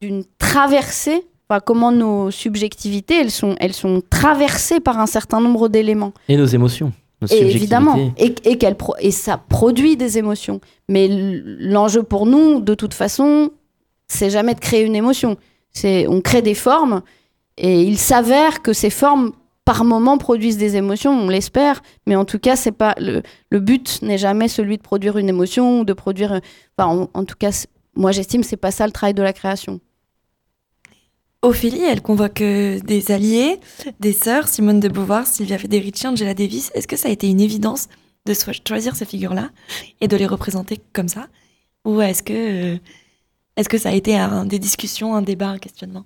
d'une traversée. Enfin, comment nos subjectivités, elles sont, elles sont traversées par un certain nombre d'éléments. Et nos émotions nos Et évidemment, et, et, qu'elle pro- et ça produit des émotions. Mais l'enjeu pour nous, de toute façon, c'est jamais de créer une émotion. C'est on crée des formes, et il s'avère que ces formes, par moment, produisent des émotions. On l'espère, mais en tout cas, c'est pas le, le but n'est jamais celui de produire une émotion ou de produire. Enfin, en, en tout cas, moi, j'estime que c'est pas ça le travail de la création. Ophélie, elle convoque euh, des alliés, des sœurs, Simone de Beauvoir, Sylvia Federici, Angela Davis. Est-ce que ça a été une évidence de choisir ces figures-là et de les représenter comme ça? Ou est-ce que, euh, est-ce que ça a été un- des discussions, un débat, un questionnement?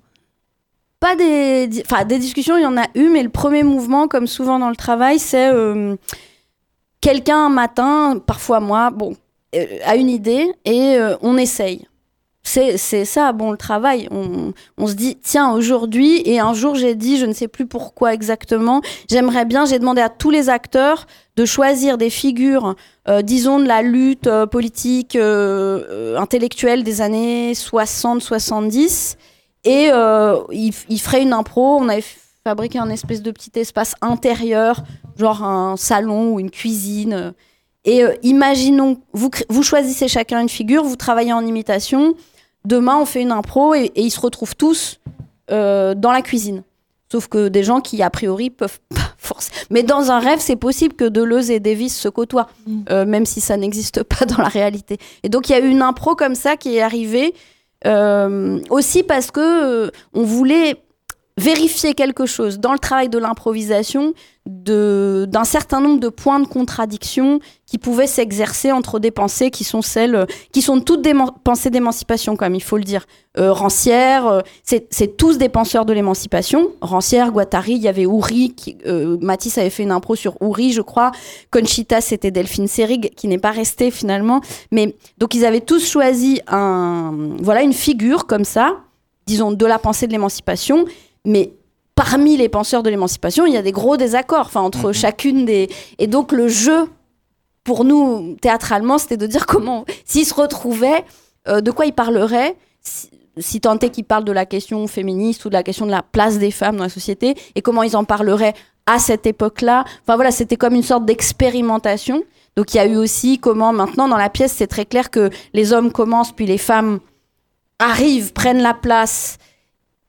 Pas des, des discussions, il y en a eu, mais le premier mouvement, comme souvent dans le travail, c'est euh, quelqu'un un matin, parfois moi, bon, a une idée et on essaye. C'est ça, bon, le travail. On, se dit, tiens, aujourd'hui, et un jour j'ai dit, je ne sais plus pourquoi exactement, j'aimerais bien, j'ai demandé à tous les acteurs de choisir des figures, euh, disons, de la lutte euh, politique, euh, intellectuelle des années 60-70 et euh, il, une impro. On avait fabriqué un espèce de petit espace intérieur, genre un salon ou une cuisine. Et imaginons, vous, vous choisissez chacun une figure, vous travaillez en imitation. Demain, on fait une impro et, et ils se retrouvent tous euh, dans la cuisine. Sauf que des gens qui, a priori, peuvent *laughs* pas forcément. Mais dans un rêve, c'est possible que Deleuze et Davis se côtoient, euh, même si ça n'existe *laughs* pas dans la réalité. Et donc, il y a eu une impro comme ça qui est arrivée, euh, aussi parce que on voulait vérifier quelque chose dans le travail de l'improvisation d'un certain nombre de points de contradiction qui pouvaient s'exercer entre des pensées qui sont celles qui sont toutes des pensées d'émancipation comme il faut le dire. Euh, Rancière euh, c'est tous des penseurs de l'émancipation. Rancière Guattari il y avait Ouri qui, euh, Matisse avait fait une impro sur Ouri je crois. Conchita c'était Delphine Seyrig qui n'est pas restée finalement. Mais donc ils avaient tous choisi un voilà une figure comme ça disons de la pensée de l'émancipation mais parmi les penseurs de l'émancipation, il y a des gros désaccords enfin, entre chacune des. Et donc, le jeu, pour nous, théâtralement, c'était de dire comment, s'ils se retrouvaient, euh, de quoi ils parleraient, si, si tant est qu'ils parlent de la question féministe ou de la question de la place des femmes dans la société, et comment ils en parleraient à cette époque-là. Enfin, voilà, c'était comme une sorte d'expérimentation. Donc, il y a eu aussi comment, maintenant, dans la pièce, c'est très clair que les hommes commencent, puis les femmes arrivent, prennent la place.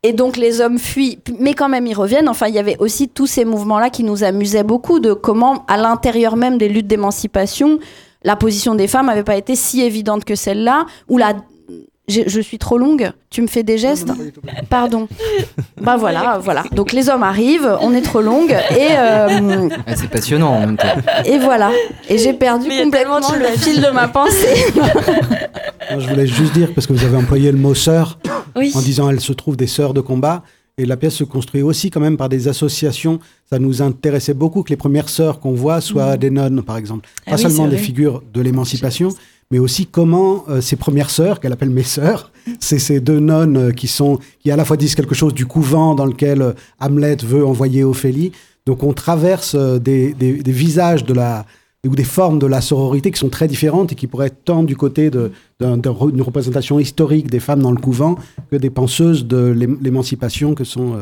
Et donc les hommes fuient, mais quand même ils reviennent. Enfin, il y avait aussi tous ces mouvements-là qui nous amusaient beaucoup de comment, à l'intérieur même des luttes d'émancipation, la position des femmes n'avait pas été si évidente que celle-là, ou la... Je suis trop longue, tu me fais des gestes Pardon. bah voilà, voilà. Donc les hommes arrivent, on est trop longue, et, euh, Ah, c'est passionnant en même temps. et voilà. Et j'ai perdu Mais complètement le fil de ma pensée. *laughs* Je voulais juste dire, parce que vous avez employé le mot sœur, Oui. en disant elles se trouvent des sœurs de combat. Et la pièce se construit aussi quand même par des associations. Ça nous intéressait beaucoup que les premières sœurs qu'on voit soient des nonnes, par exemple. Ah Pas oui, seulement des figures de l'émancipation, mais aussi comment euh, ces premières sœurs, qu'elle appelle mes sœurs, *laughs* c'est ces deux nonnes euh, qui sont, qui à la fois disent quelque chose du couvent dans lequel euh, Hamlet veut envoyer Ophélie. Donc on traverse euh, des, des- des visages de la ou des formes de la sororité qui sont très différentes et qui pourraient être tant du côté d'une représentation historique des femmes dans le couvent que des penseuses de l'ém- l'émancipation que sont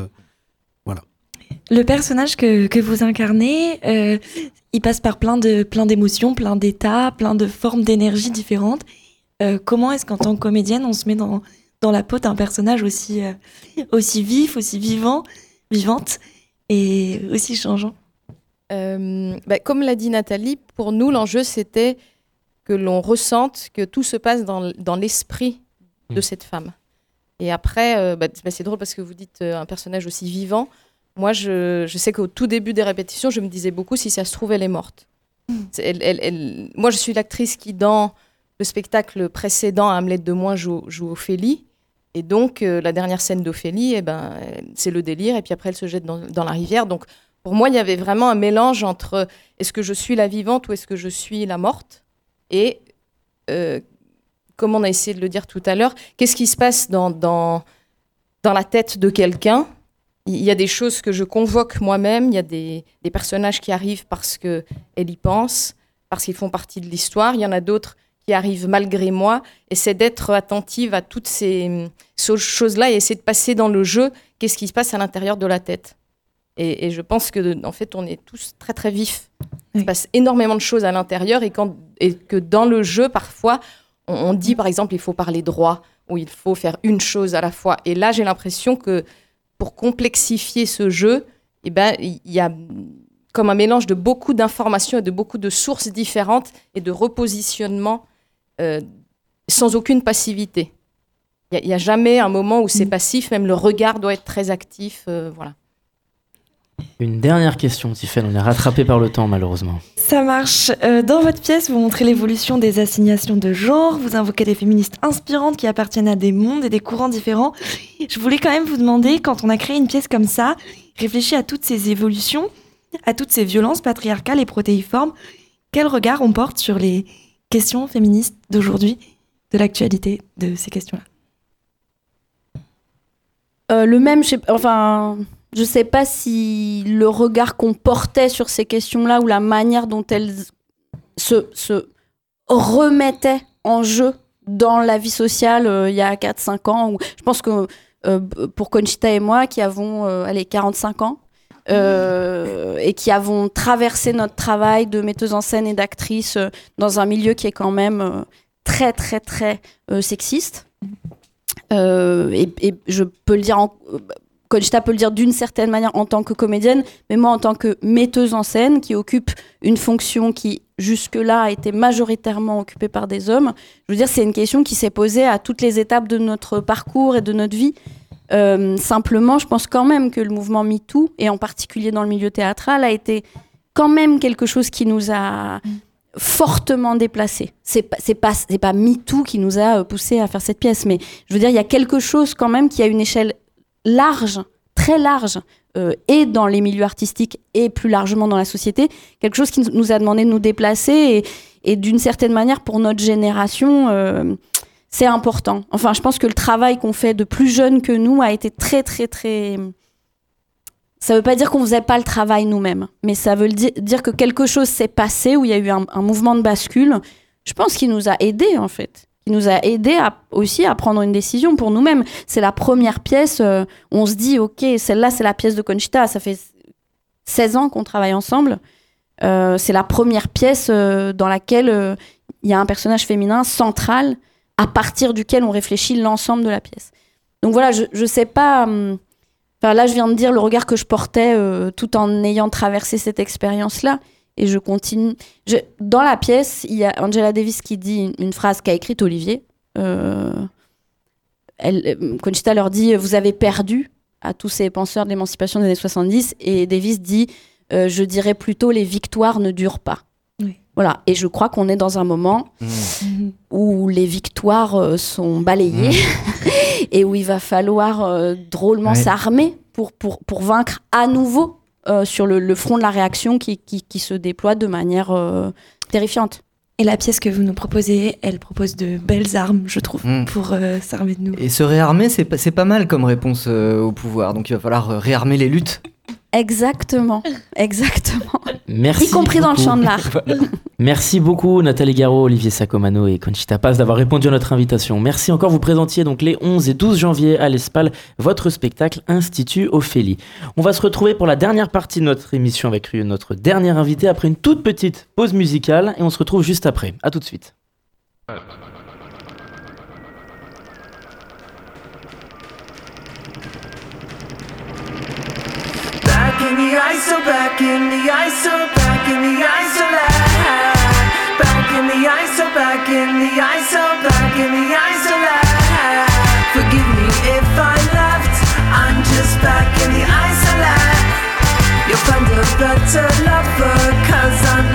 Le personnage que, que vous incarnez, euh, il passe par plein de plein d'émotions, plein d'états, plein de formes d'énergie différentes. Euh, comment est-ce qu'en tant que comédienne, on se met dans, dans la peau d'un personnage aussi, euh, aussi vif, aussi vivant, vivante et aussi changeant? Euh, bah, comme l'a dit Nathalie, pour nous, l'enjeu, c'était que l'on ressente que tout se passe dans, dans l'esprit de cette femme. Et après, euh, bah, bah, c'est drôle parce que vous dites euh, un personnage aussi vivant. Moi, je, je sais qu'au tout début des répétitions, je me disais beaucoup, si ça se trouve, elle est morte. C'est- elle- elle- elle- Moi, je suis l'actrice qui, dans le spectacle précédent, Hamlet de moins, joue, joue Ophélie. Et donc, euh, la dernière scène d'Ophélie, eh ben, c'est le délire, et puis après, elle se jette dans, dans la rivière. Donc, pour moi, il y avait vraiment un mélange entre est-ce que je suis la vivante ou est-ce que je suis la morte? Et, euh, comme on a essayé de le dire tout à l'heure, qu'est-ce qui se passe dans, dans, dans la tête de quelqu'un Il y a des choses que je convoque moi-même, il y a des, des personnages qui arrivent parce qu'elle y pense, parce qu'ils font partie de l'histoire. Il y en a d'autres qui arrivent malgré moi. Et c'est d'être attentive à toutes ces, ces choses-là et essayer de passer dans le jeu qu'est-ce qui se passe à l'intérieur de la tête. Et, et je pense que en fait, on est tous très très vifs. Il se passe énormément de choses à l'intérieur et, quand, et que dans le jeu, parfois, on, on dit par exemple, il faut parler droit ou il faut faire une chose à la fois. Et là, j'ai l'impression que pour complexifier ce jeu, eh ben, il y a comme un mélange de beaucoup d'informations et de beaucoup de sources différentes et de repositionnement euh, sans aucune passivité. Il n'y a, jamais un moment où c'est passif, même le regard doit être très actif. euh, voilà. Une dernière question, Tiffaine. On est rattrapé par le temps, malheureusement. Ça marche. Euh, dans votre pièce, vous montrez l'évolution des assignations de genre, vous invoquez des féministes inspirantes qui appartiennent à des mondes et des courants différents. Je voulais quand même vous demander, quand on a créé une pièce comme ça, réfléchir à toutes ces évolutions, à toutes ces violences patriarcales et protéiformes, quel regard on porte sur les questions féministes d'aujourd'hui, de l'actualité de ces questions-là? Euh, le même, je sais, enfin, je sais pas si le regard qu'on portait sur ces questions-là ou la manière dont elles se, remettaient en jeu dans la vie sociale euh, il y a 4-5 ans. Je pense que euh, pour Conchita et moi, qui avons euh, allez, 45 ans, et qui avons traversé notre travail de metteuse en scène et d'actrice dans un milieu qui est quand même très, très, très sexiste. Et, et je peux le dire, en, Conchita peut le dire d'une certaine manière en tant que comédienne, mais moi en tant que metteuse en scène qui occupe une fonction qui jusque-là a été majoritairement occupée par des hommes, je veux dire, c'est une question qui s'est posée à toutes les étapes de notre parcours et de notre vie. Euh, simplement, je pense quand même que le mouvement MeToo, et en particulier dans le milieu théâtral, a été quand même quelque chose qui nous a fortement déplacés. C'est pas pas c'est pas MeToo qui nous a euh, poussé à faire cette pièce, mais je veux dire il y a quelque chose quand même qui a une échelle large, très large, euh, et dans les milieux artistiques et plus largement dans la société, quelque chose qui nous a demandé de nous déplacer et, d'une certaine manière pour notre génération. euh, c'est important. Enfin, je pense que le travail qu'on fait de plus jeunes que nous a été très, très, très. Ça veut pas dire qu'on faisait pas le travail nous-mêmes, mais ça veut di- dire que quelque chose s'est passé où il y a eu un mouvement de bascule. Je pense qu'il nous a aidés en fait, qui nous a aidés à, aussi à prendre une décision pour nous-mêmes. C'est la première pièce. euh, on se dit, ok, celle-là c'est la pièce de Conchita. Ça fait 16 ans qu'on travaille ensemble. Euh, c'est la première pièce euh, dans laquelle il y a un personnage féminin central à partir duquel on réfléchit l'ensemble de la pièce. Donc voilà, je, je sais pas. hum, là, je viens de dire le regard que je portais tout en ayant traversé cette expérience-là. Et je continue. Je- dans la pièce, il y a Angela Davis qui dit une, une phrase qu'a écrite Olivier. Euh, elle, euh, Conchita leur dit Vous avez perdu à tous ces penseurs de l'émancipation des années 70. Et Davis dit euh, Je dirais plutôt Les victoires ne durent pas. Oui. Voilà, et je crois qu'on est dans un moment Mmh. où les victoires euh, sont balayées *laughs* et où il va falloir euh, drôlement Ouais. s'armer pour, pour, pour vaincre à nouveau euh, sur le, le front de la réaction qui, qui, qui se déploie de manière euh, terrifiante. Et la pièce que vous nous proposez, elle propose de belles armes, je trouve, Mm. pour euh, s'armer de nous. Et se réarmer, c'est pas, c'est pas mal comme réponse euh, au pouvoir. Donc il va falloir euh, réarmer les luttes. Exactement, exactement. Merci y compris dans le champ de *laughs* l'art. Merci beaucoup Nathalie Garot, Olivier Sacomano et Conchita Paz d'avoir répondu à notre invitation. Merci encore, vous présentiez donc les 11 et 12 janvier à l'Espal votre spectacle Institut Ophélie. On va se retrouver pour la dernière partie de notre émission avec notre dernier invité après une toute petite pause musicale et on se retrouve juste après. À tout de suite. The ISO, back in the ISO, back in the ISO lab. Back in the ISO, back in the ISO, back in the ISO lab. Forgive me if I left, I'm just back in the ISO lab. You'll find a better lover, cause I'm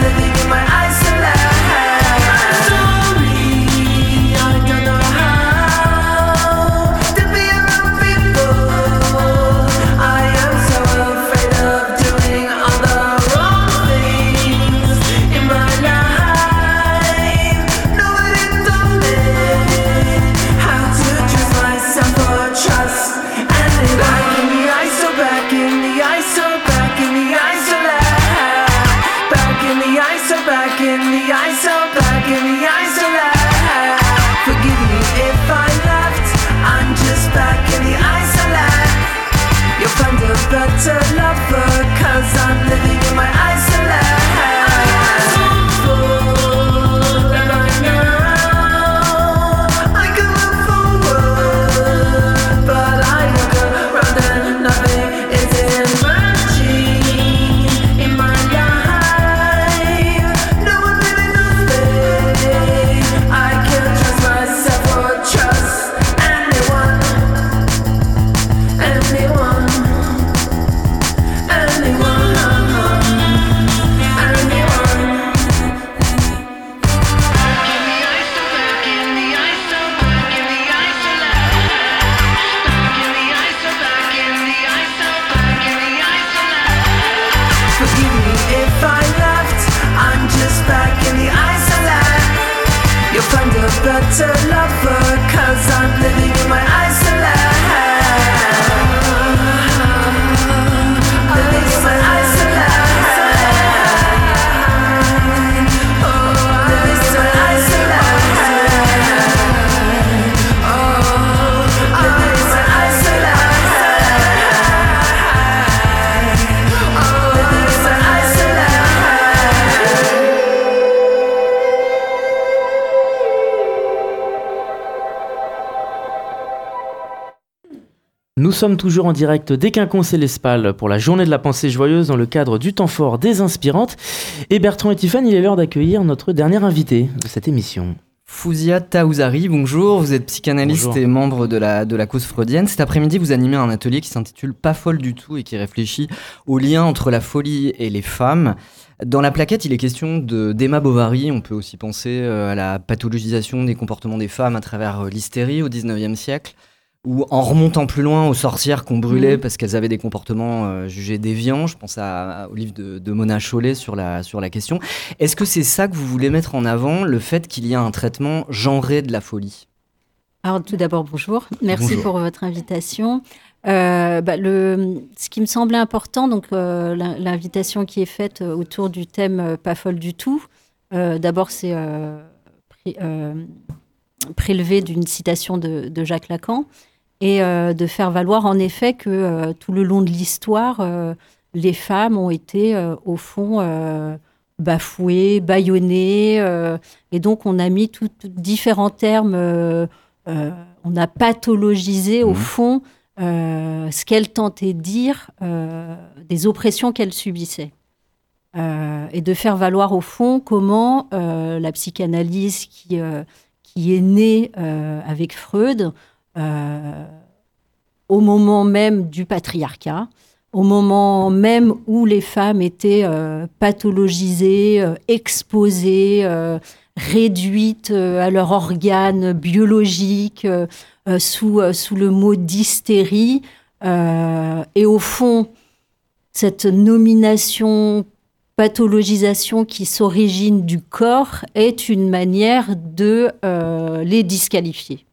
sommes toujours en direct dès qu'un conseil l'Espal pour la journée de la pensée joyeuse dans le cadre du temps fort des inspirantes. Et Bertrand et Tiffany, il est l'heure d'accueillir notre dernier invité de cette émission. Fouzia Taouzari, bonjour, vous êtes psychanalyste Bonjour. et membre de la, de la cause freudienne. Cet après-midi, vous animez un atelier qui s'intitule Pas folle du tout et qui réfléchit au lien entre la folie et les femmes. Dans la plaquette, il est question de- d'Emma Bovary. On peut aussi penser euh, à la pathologisation des comportements des femmes à travers euh, l'hystérie au 19e siècle. Ou en remontant plus loin aux sorcières qu'on brûlait Mhm. parce qu'elles avaient des comportements euh, jugés déviants. Je pense à- à- au livre de, de Mona Chollet sur la, sur la question. Est-ce que c'est ça que vous voulez mettre en avant, le fait qu'il y a un traitement genré de la folie? Alors tout d'abord, bonjour. Merci Bonjour. pour votre invitation. Euh, bah, le, ce qui me semblait important, donc euh, l'in- l'invitation qui est faite autour du thème euh, pas folle du tout. euh, D'abord, c'est euh, pré- euh, prélevé d'une citation de, de Jacques Lacan et euh, de faire valoir en effet que euh, tout le long de l'histoire, euh, les femmes ont été au fond bafouées, bâillonnées, et donc on a mis tout- tout- différents termes, on a pathologisé au Mhm. fond ce qu'elles tentaient de dire des oppressions qu'elles subissaient. Et de faire valoir au fond comment la psychanalyse qui, qui est née avec Freud, au moment même du patriarcat, au moment même où les femmes étaient euh, pathologisées, euh, exposées, euh, réduites euh, à leurs organes biologiques euh, euh, sous, euh, sous le mot d'hystérie. Euh, et au fond, cette nomination, pathologisation qui s'origine du corps est une manière de euh, les disqualifier.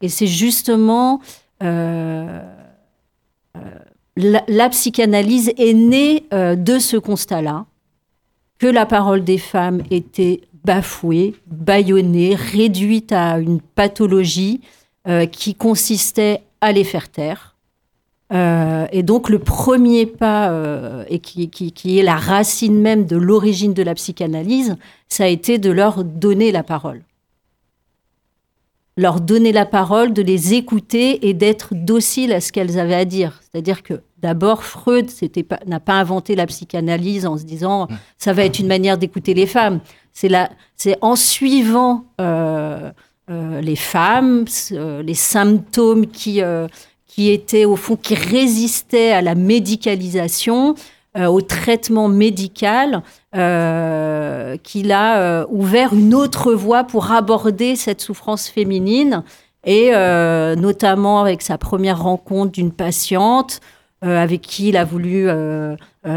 Et c'est justement euh, euh, la, psychanalyse est née euh, de ce constat-là, que la parole des femmes était bafouée, bâillonnée, réduite à une pathologie qui consistait à les faire taire. Et donc le premier pas, et qui- qui est la racine même de l'origine de la psychanalyse, ça a été de leur donner la parole. Leur donner la parole, de les écouter et d'être dociles à ce qu'elles avaient à dire. C'est-à-dire que d'abord, Freud n'a pas inventé la psychanalyse en se disant ça va être une manière d'écouter les femmes. C'est en suivant euh, euh, les femmes, euh, les symptômes qui, qui étaient au fond, qui résistaient à la médicalisation, euh, au traitement médical, euh, qu'il a euh, ouvert une autre voie pour aborder cette souffrance féminine, et notamment avec sa première rencontre d'une patiente avec qui il a voulu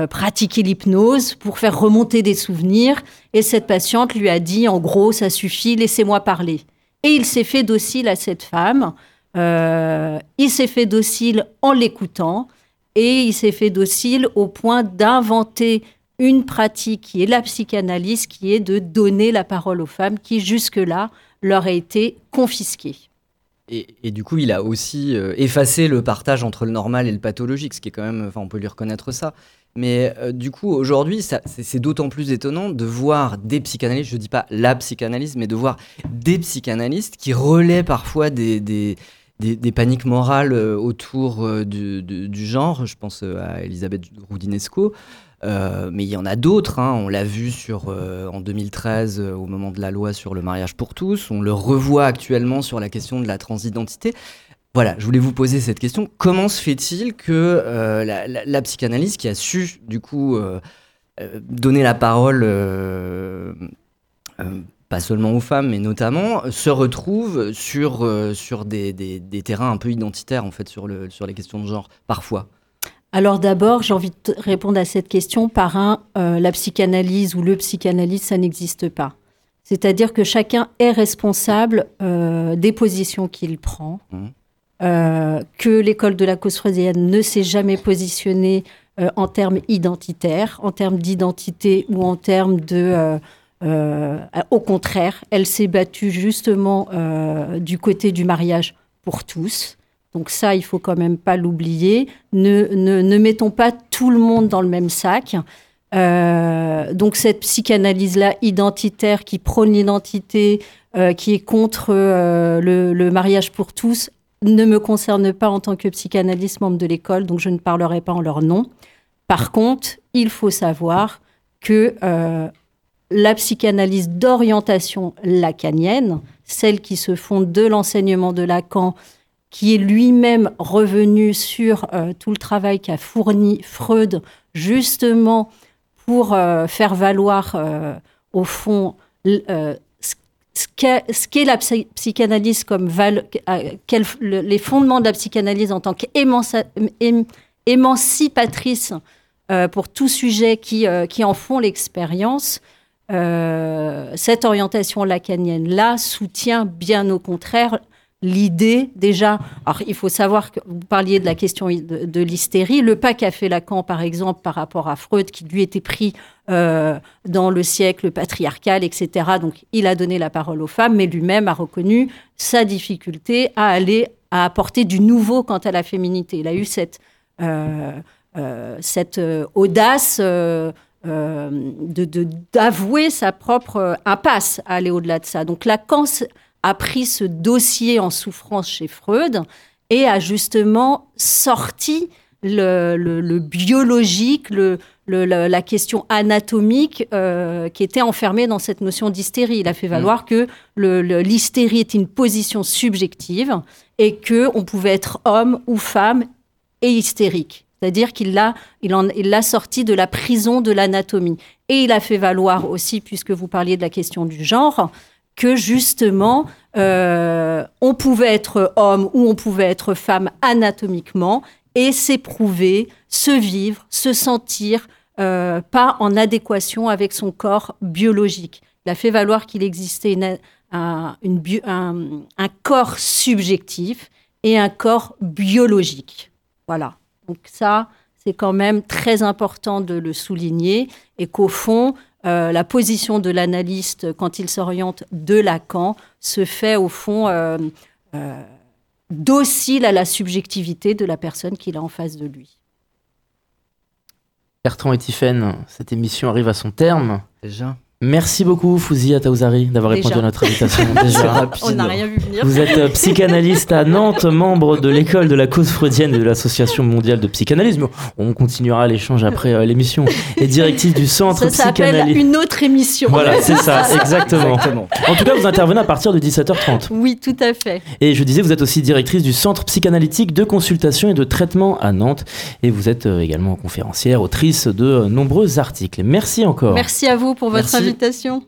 pratiquer l'hypnose pour faire remonter des souvenirs, et cette patiente lui a dit, en gros, ça suffit, laissez-moi parler. Et il s'est fait docile à cette femme. Il s'est fait docile en l'écoutant et il s'est fait docile au point d'inventer une pratique qui est la psychanalyse, qui est de donner la parole aux femmes qui jusque-là leur a été confisquée. Et, du coup, il a aussi euh, effacé le partage entre le normal et le pathologique, ce qui est quand même, enfin, on peut lui reconnaître ça. Mais euh, du coup, aujourd'hui, c'est d'autant plus étonnant de voir des psychanalystes, je dis pas la psychanalyse, mais de voir des psychanalystes qui relaient parfois des, des- paniques morales euh, autour euh, du, genre. Je pense euh, à Elisabeth Roudinesco. Mais il y en a d'autres, hein. on l'a vu sur, en 2013 euh, au moment de la loi sur le mariage pour tous, on le revoit actuellement sur la question de la transidentité. Voilà, je voulais vous poser cette question. Comment se fait-il que la, la- la psychanalyse qui a su du coup donner la parole, pas seulement aux femmes, mais notamment, euh, se retrouve sur, euh, sur des, des- des terrains un peu identitaires en fait sur, le, sur les questions de genre, parfois Alors d'abord, j'ai envie de répondre à cette question par un, euh, la psychanalyse ou le psychanalyse, ça n'existe pas. C'est-à-dire que chacun est responsable euh, des positions qu'il prend, euh, que l'école de la cause freudienne ne s'est jamais positionnée en termes identitaires, en termes d'identité ou en termes de... euh, au contraire, elle s'est battue justement euh, du côté du mariage pour tous. Donc ça, il faut quand même pas l'oublier. Ne, mettons pas tout le monde dans le même sac. Euh, donc cette psychanalyse-là identitaire qui prône l'identité, qui est contre le, le mariage pour tous, ne me concerne pas en tant que psychanalyste membre de l'école, donc je ne parlerai pas en leur nom. Par contre, il faut savoir que la psychanalyse d'orientation lacanienne, celle qui se fonde de l'enseignement de Lacan, qui est lui-même revenu sur euh, tout le travail qu'a fourni Freud, justement pour euh, faire valoir, euh, au fond, ce- qu'est la psy- psychanalyse comme les fondements de la psychanalyse en tant qu'émancipatrice pour tout sujet qui en font l'expérience. Euh, cette orientation lacanienne-là soutient bien au contraire l'idée déjà. Alors, il faut savoir que vous parliez de la question de, l'hystérie. Le pas qu'a fait Lacan, par exemple, par rapport à Freud, qui lui était pris euh, dans le siècle patriarcal, etc. Donc, il a donné la parole aux femmes, mais lui-même a reconnu sa difficulté à aller à apporter du nouveau quant à la féminité. Il a eu cette, euh, euh, cette euh, audace. Euh, euh, de- de- d'avouer sa propre impasse à aller au-delà de ça. Donc Lacan a pris ce dossier en souffrance chez Freud et a justement sorti le, le- le biologique, le, la, la question anatomique euh, qui était enfermée dans cette notion d'hystérie. Il a fait valoir que l'hystérie est une position subjective et que on pouvait être homme ou femme et hystérique. C'est-à-dire qu'il l'a sorti de la prison de l'anatomie. Et il a fait valoir aussi, puisque vous parliez de la question du genre, que justement, euh, on pouvait être homme ou on pouvait être femme anatomiquement et s'éprouver, se vivre, se sentir euh, pas en adéquation avec son corps biologique. Il a fait valoir qu'il existait un corps subjectif et un corps biologique. Voilà. Donc ça, c'est quand même très important de le souligner et qu'au fond, euh, la position de l'analyste quand il s'oriente de Lacan se fait au fond euh, euh, docile à la subjectivité de la personne qu'il a en face de lui. Bertrand et Tiffaine, cette émission arrive à son terme. Déjà. Merci beaucoup, Fouzia Taouzari, d'avoir répondu à notre invitation. *laughs* Déjà. On n'a rien vu venir. Vous êtes euh, psychanalyste à Nantes, membre de l'école de la cause freudienne et de l'Association mondiale de psychanalyse. Mais on continuera l'échange après euh, l'émission. Et directrice du centre Ça s'appelle psychanalyse. une autre émission. Voilà, c'est ça, *laughs* exactement. En tout cas, vous intervenez à partir de 17h30. Oui, tout à fait. Et je disais, vous êtes aussi directrice du centre psychanalytique de consultation et de traitement à Nantes. Et vous êtes euh, également conférencière, autrice de nombreux articles. Merci encore. Merci à vous pour votre Merci. Invitation.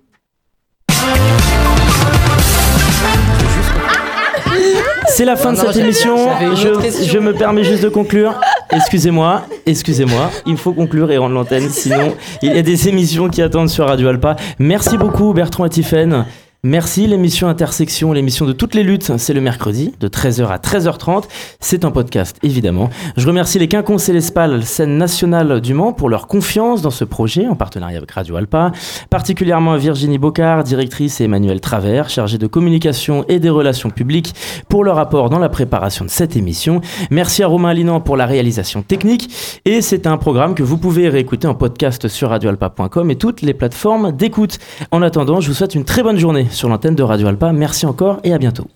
C'est la fin de Non, cette émission. Je, je me permets juste de conclure. Excusez-moi, excusez-moi. Il faut conclure et rendre l'antenne. Sinon, il y a des émissions qui attendent sur Radio Alpa. Merci beaucoup, Bertrand et Tiffaine. Merci. L'émission Intersection, l'émission de toutes les luttes, c'est le mercredi de 13h à 13h30. C'est un podcast, évidemment. Je remercie les Quinconces et les Spal, scène nationale du Mans, pour leur confiance dans ce projet en partenariat avec Radio Alpa. Particulièrement à Virginie Bocard, directrice, et Emmanuel Travers, chargé de communication et des relations publiques, pour leur apport dans la préparation de cette émission. Merci à Romain Linan pour la réalisation technique. Et c'est un programme que vous pouvez réécouter en podcast sur radioalpa.com et toutes les plateformes d'écoute. En attendant, je vous souhaite une très bonne journée sur l'antenne de Radio Alpa. Merci encore et à bientôt.